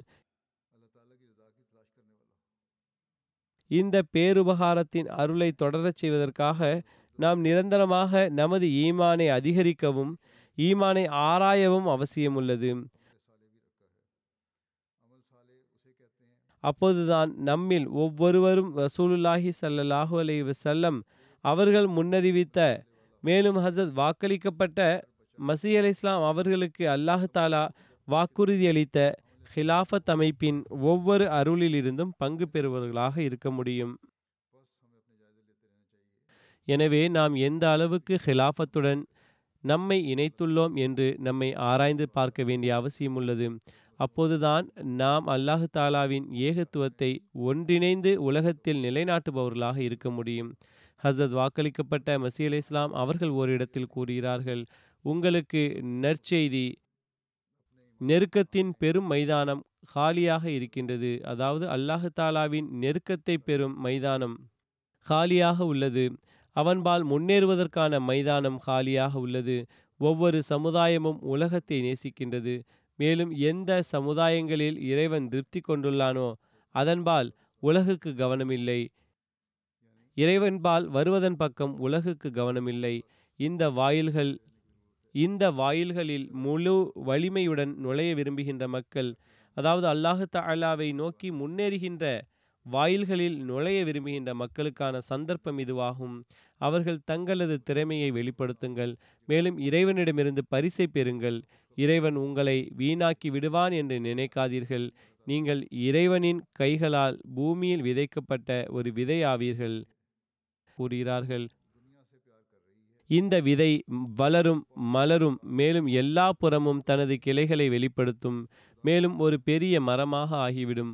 இந்த பேருபகாரத்தின் அருளை தொடரச் செய்வதற்காக நாம் நிரந்தரமாக நமது ஈமானை அதிகரிக்கவும் ஈமானை ஆராயவும் அவசியமுள்ளது. அப்போதுதான் நம்மில் ஒவ்வொருவரும் ரசூலுல்லாஹி சல்லல்லாஹு அலைஹி செல்லம் அவர்கள் முன்னறிவித்த மேலும் ஹசத் வாக்களிக்கப்பட்ட மசி அலி இஸ்லாம் அவர்களுக்கு அல்லாஹு தாலா வாக்குறுதி அளித்த ஹிலாஃபத் அமைப்பின் ஒவ்வொரு அருளிலிருந்தும் பங்கு பெறுபவர்களாக இருக்க முடியும். எனவே நாம் எந்த அளவுக்கு ஹிலாஃபத்துடன் நம்மை இணைத்துள்ளோம் என்று நம்மை ஆராய்ந்து பார்க்க வேண்டிய அவசியம் உள்ளது. அப்போதுதான் நாம் அல்லாஹு தாலாவின் ஏகத்துவத்தை ஒன்றிணைந்து உலகத்தில் நிலைநாட்டுபவர்களாக இருக்க முடியும். ஹசரத் வாக்களிக்கப்பட்ட மசி அலி இஸ்லாம் அவர்கள் ஓரிடத்தில் கூறுகிறார்கள் உங்களுக்கு நற்செய்தி நெருக்கத்தின் பெரும் மைதானம் காலியாக இருக்கின்றது. அதாவது அல்லாஹு தாலாவின் நெருக்கத்தை பெறும் மைதானம் காலியாக உள்ளது. அவன்பால் முன்னேறுவதற்கான மைதானம் காலியாக உள்ளது. ஒவ்வொரு சமுதாயமும் உலகத்தை நேசிக்கின்றது. மேலும் எந்த சமுதாயங்களில் இறைவன் திருப்தி கொண்டுள்ளானோ அதன்பால் உலகுக்கு கவனமில்லை. இறைவன்பால் வருவதன் பக்கம் உலகுக்கு கவனமில்லை. இந்த வாயில்கள் இந்த வாயில்களில் முழு வலிமையுடன் நுழைய விரும்புகின்ற மக்கள் அதாவது அல்லாஹு தாலாவை நோக்கி முன்னேறுகின்ற வாயில்களில் நுழைய விரும்புகின்ற மக்களுக்கான சந்தர்ப்பம் இதுவாகும். அவர்கள் தங்களது திறமையை வெளிப்படுத்துங்கள். மேலும் இறைவனிடமிருந்து பரிசை பெறுங்கள். இறைவன் உங்களை வீணாக்கி விடுவான் என்று நினைக்காதீர்கள். நீங்கள் இறைவனின் கைகளால் பூமியில் விதைக்கப்பட்ட ஒரு விதை ஆவீர்கள். கூறுகிறார்கள். இந்த விதை வளரும் மலரும் மேலும் எல்லா புறமும் தனது கிளைகளை வெளிப்படுத்தும். மேலும் ஒரு பெரிய மரமாக ஆகிவிடும்.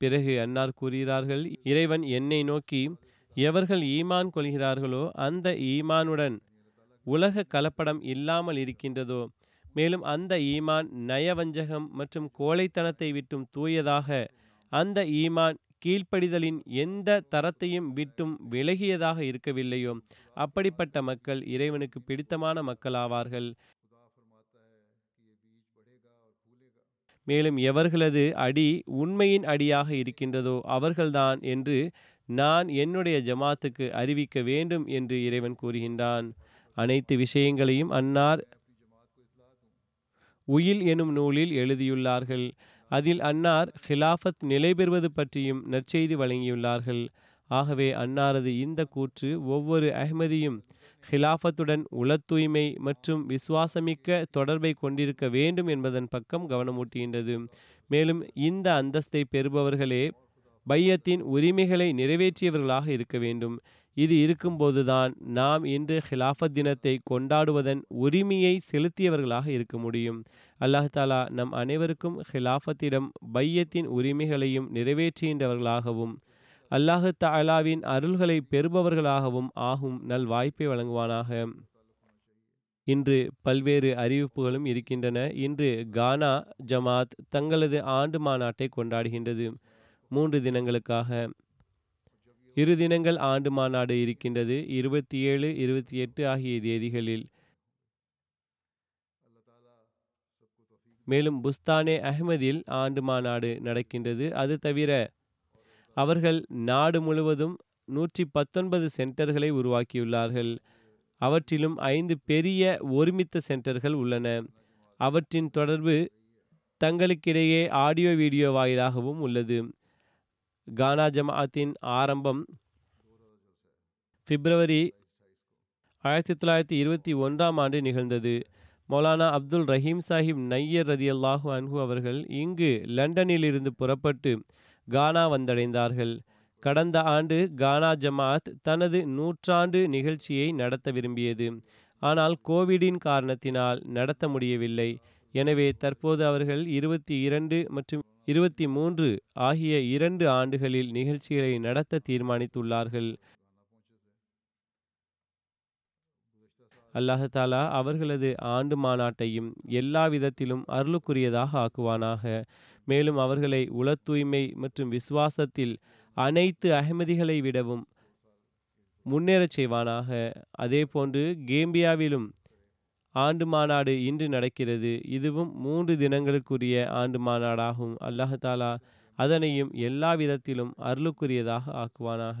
பிறகு அன்னார் கூறுகிறார்கள் இறைவன் என்னை நோக்கி எவர்கள் ஈமான் கொள்கிறார்களோ அந்த ஈமானுடன் உலக கலப்படம் இல்லாமல் இருக்கின்றதோ மேலும் அந்த ஈமான் நயவஞ்சகம் மற்றும் கோழைத்தனத்தை விட்டும் தூயதாக அந்த ஈமான் கீழ்ப்படிதலின் எந்த தரத்தையும் விட்டும் விலகியதாக இருக்கவில்லையோ அப்படிப்பட்ட மக்கள் இறைவனுக்கு பிடித்தமான மக்களாவார்கள். மேலும் எவர்களது அடி உண்மையின் அடியாக இருக்கின்றதோ அவர்கள்தான் என்று நான் என்னுடைய ஜமாத்துக்கு அறிவிக்க வேண்டும் என்று இறைவன் கூறுகின்றான். அனைத்து விஷயங்களையும் அன்னார் உயில் எனும் நூலில் எழுதியுள்ளார்கள். அதில் அன்னார் ஹிலாஃபத் நிலை பெறுவது பற்றியும் நற்செய்தி வழங்கியுள்ளார்கள். ஆகவே அன்னாரது இந்த கூற்று ஒவ்வொரு அஹ்மதியும் ஹிலாஃபத்துடன் உள தூய்மை மற்றும் விசுவாசமிக்க தொடர்பை கொண்டிருக்க வேண்டும் என்பதன் பக்கம் கவனமூட்டுகின்றது. மேலும் இந்த அந்தஸ்தை பெறுபவர்களே பையத்தின் உரிமைகளை நிறைவேற்றியவர்களாக இருக்க வேண்டும். இது இருக்கும்போதுதான் நாம் இன்று ஹிலாஃபத் தினத்தை கொண்டாடுவதன் உரிமையை செலுத்தியவர்களாக இருக்க முடியும். அல்லாஹ் தாலா நம் அனைவருக்கும் ஹிலாஃபத்திடம் பையத்தின் உரிமைகளையும் நிறைவேற்றுகின்றவர்களாகவும் அல்லாஹு தாலாவின் அருள்களை பெறுபவர்களாகவும் ஆகும் நல் வாய்ப்பை வழங்குவானாக. இன்று பல்வேறு அறிவிப்புகளும் இருக்கின்றன. இன்று கானா ஜமாத் தங்களது ஆண்டு மாநாட்டை கொண்டாடுகின்றது. மூன்று தினங்களுக்காக. இரு தினங்கள் ஆண்டு மாநாடு இருக்கின்றது. இருபத்தி ஏழு இருபத்தி எட்டு ஆகிய தேதிகளில். மேலும் புஸ்தானே அஹ்மதில் ஆண்டு மாநாடு நடக்கின்றது. அது தவிர அவர்கள் நாடு முழுவதும் நூற்றி பத்தொன்பது சென்டர்களை உருவாக்கியுள்ளார்கள். அவற்றிலும் ஐந்து பெரிய ஒருமித்த சென்டர்கள் உள்ளன. அவற்றின் தொடர்பு தங்களுக்கிடையே ஆடியோ வீடியோ வாயிலாகவும் உள்ளது. கானா ஜமாஅத்தின் ஆரம்பம் பிப்ரவரி ஆயிரத்தி தொள்ளாயிரத்தி இருபத்தி ஒன்றாம் ஆண்டு நிகழ்ந்தது. மௌலானா அப்துல் ரஹீம் சாஹிப் நையர் ரதி அல்லாஹு அன்ஹு அவர்கள் இங்கு லண்டனில் இருந்து புறப்பட்டு கானா வந்தடைந்தார்கள். கடந்த ஆண்டு கானா ஜமாத் தனது நூற்றாண்டு நிகழ்ச்சியை நடத்த விரும்பியது. ஆனால் கோவிடின் காரணத்தினால் நடத்த முடியவில்லை. எனவே தற்போது அவர்கள் இருபத்தி இரண்டு மற்றும் இருபத்தி மூன்று ஆகிய இரண்டு ஆண்டுகளில் நிகழ்ச்சிகளை நடத்த தீர்மானித்துள்ளார்கள். அல்லாஹ் தாலா அவர்களது ஆண்டு மாநாட்டையும் எல்லா விதத்திலும் அருளுக்குரியதாக ஆக்குவானாக. மேலும் அவர்களை உள தூய்மை மற்றும் விசுவாசத்தில் அனைத்து அகமதிகளை விடவும் முன்னேறச் செய்வானாக. அதேபோன்று கேம்பியாவிலும் ஆண்டு மாநாடு இன்று நடக்கிறது. இதுவும் மூன்று தினங்களுக்குரிய ஆண்டு மாநாடாகும். அல்லாஹ் தாலா அதனையும் எல்லா விதத்திலும் அருளுக்குரியதாக ஆக்குவானாக.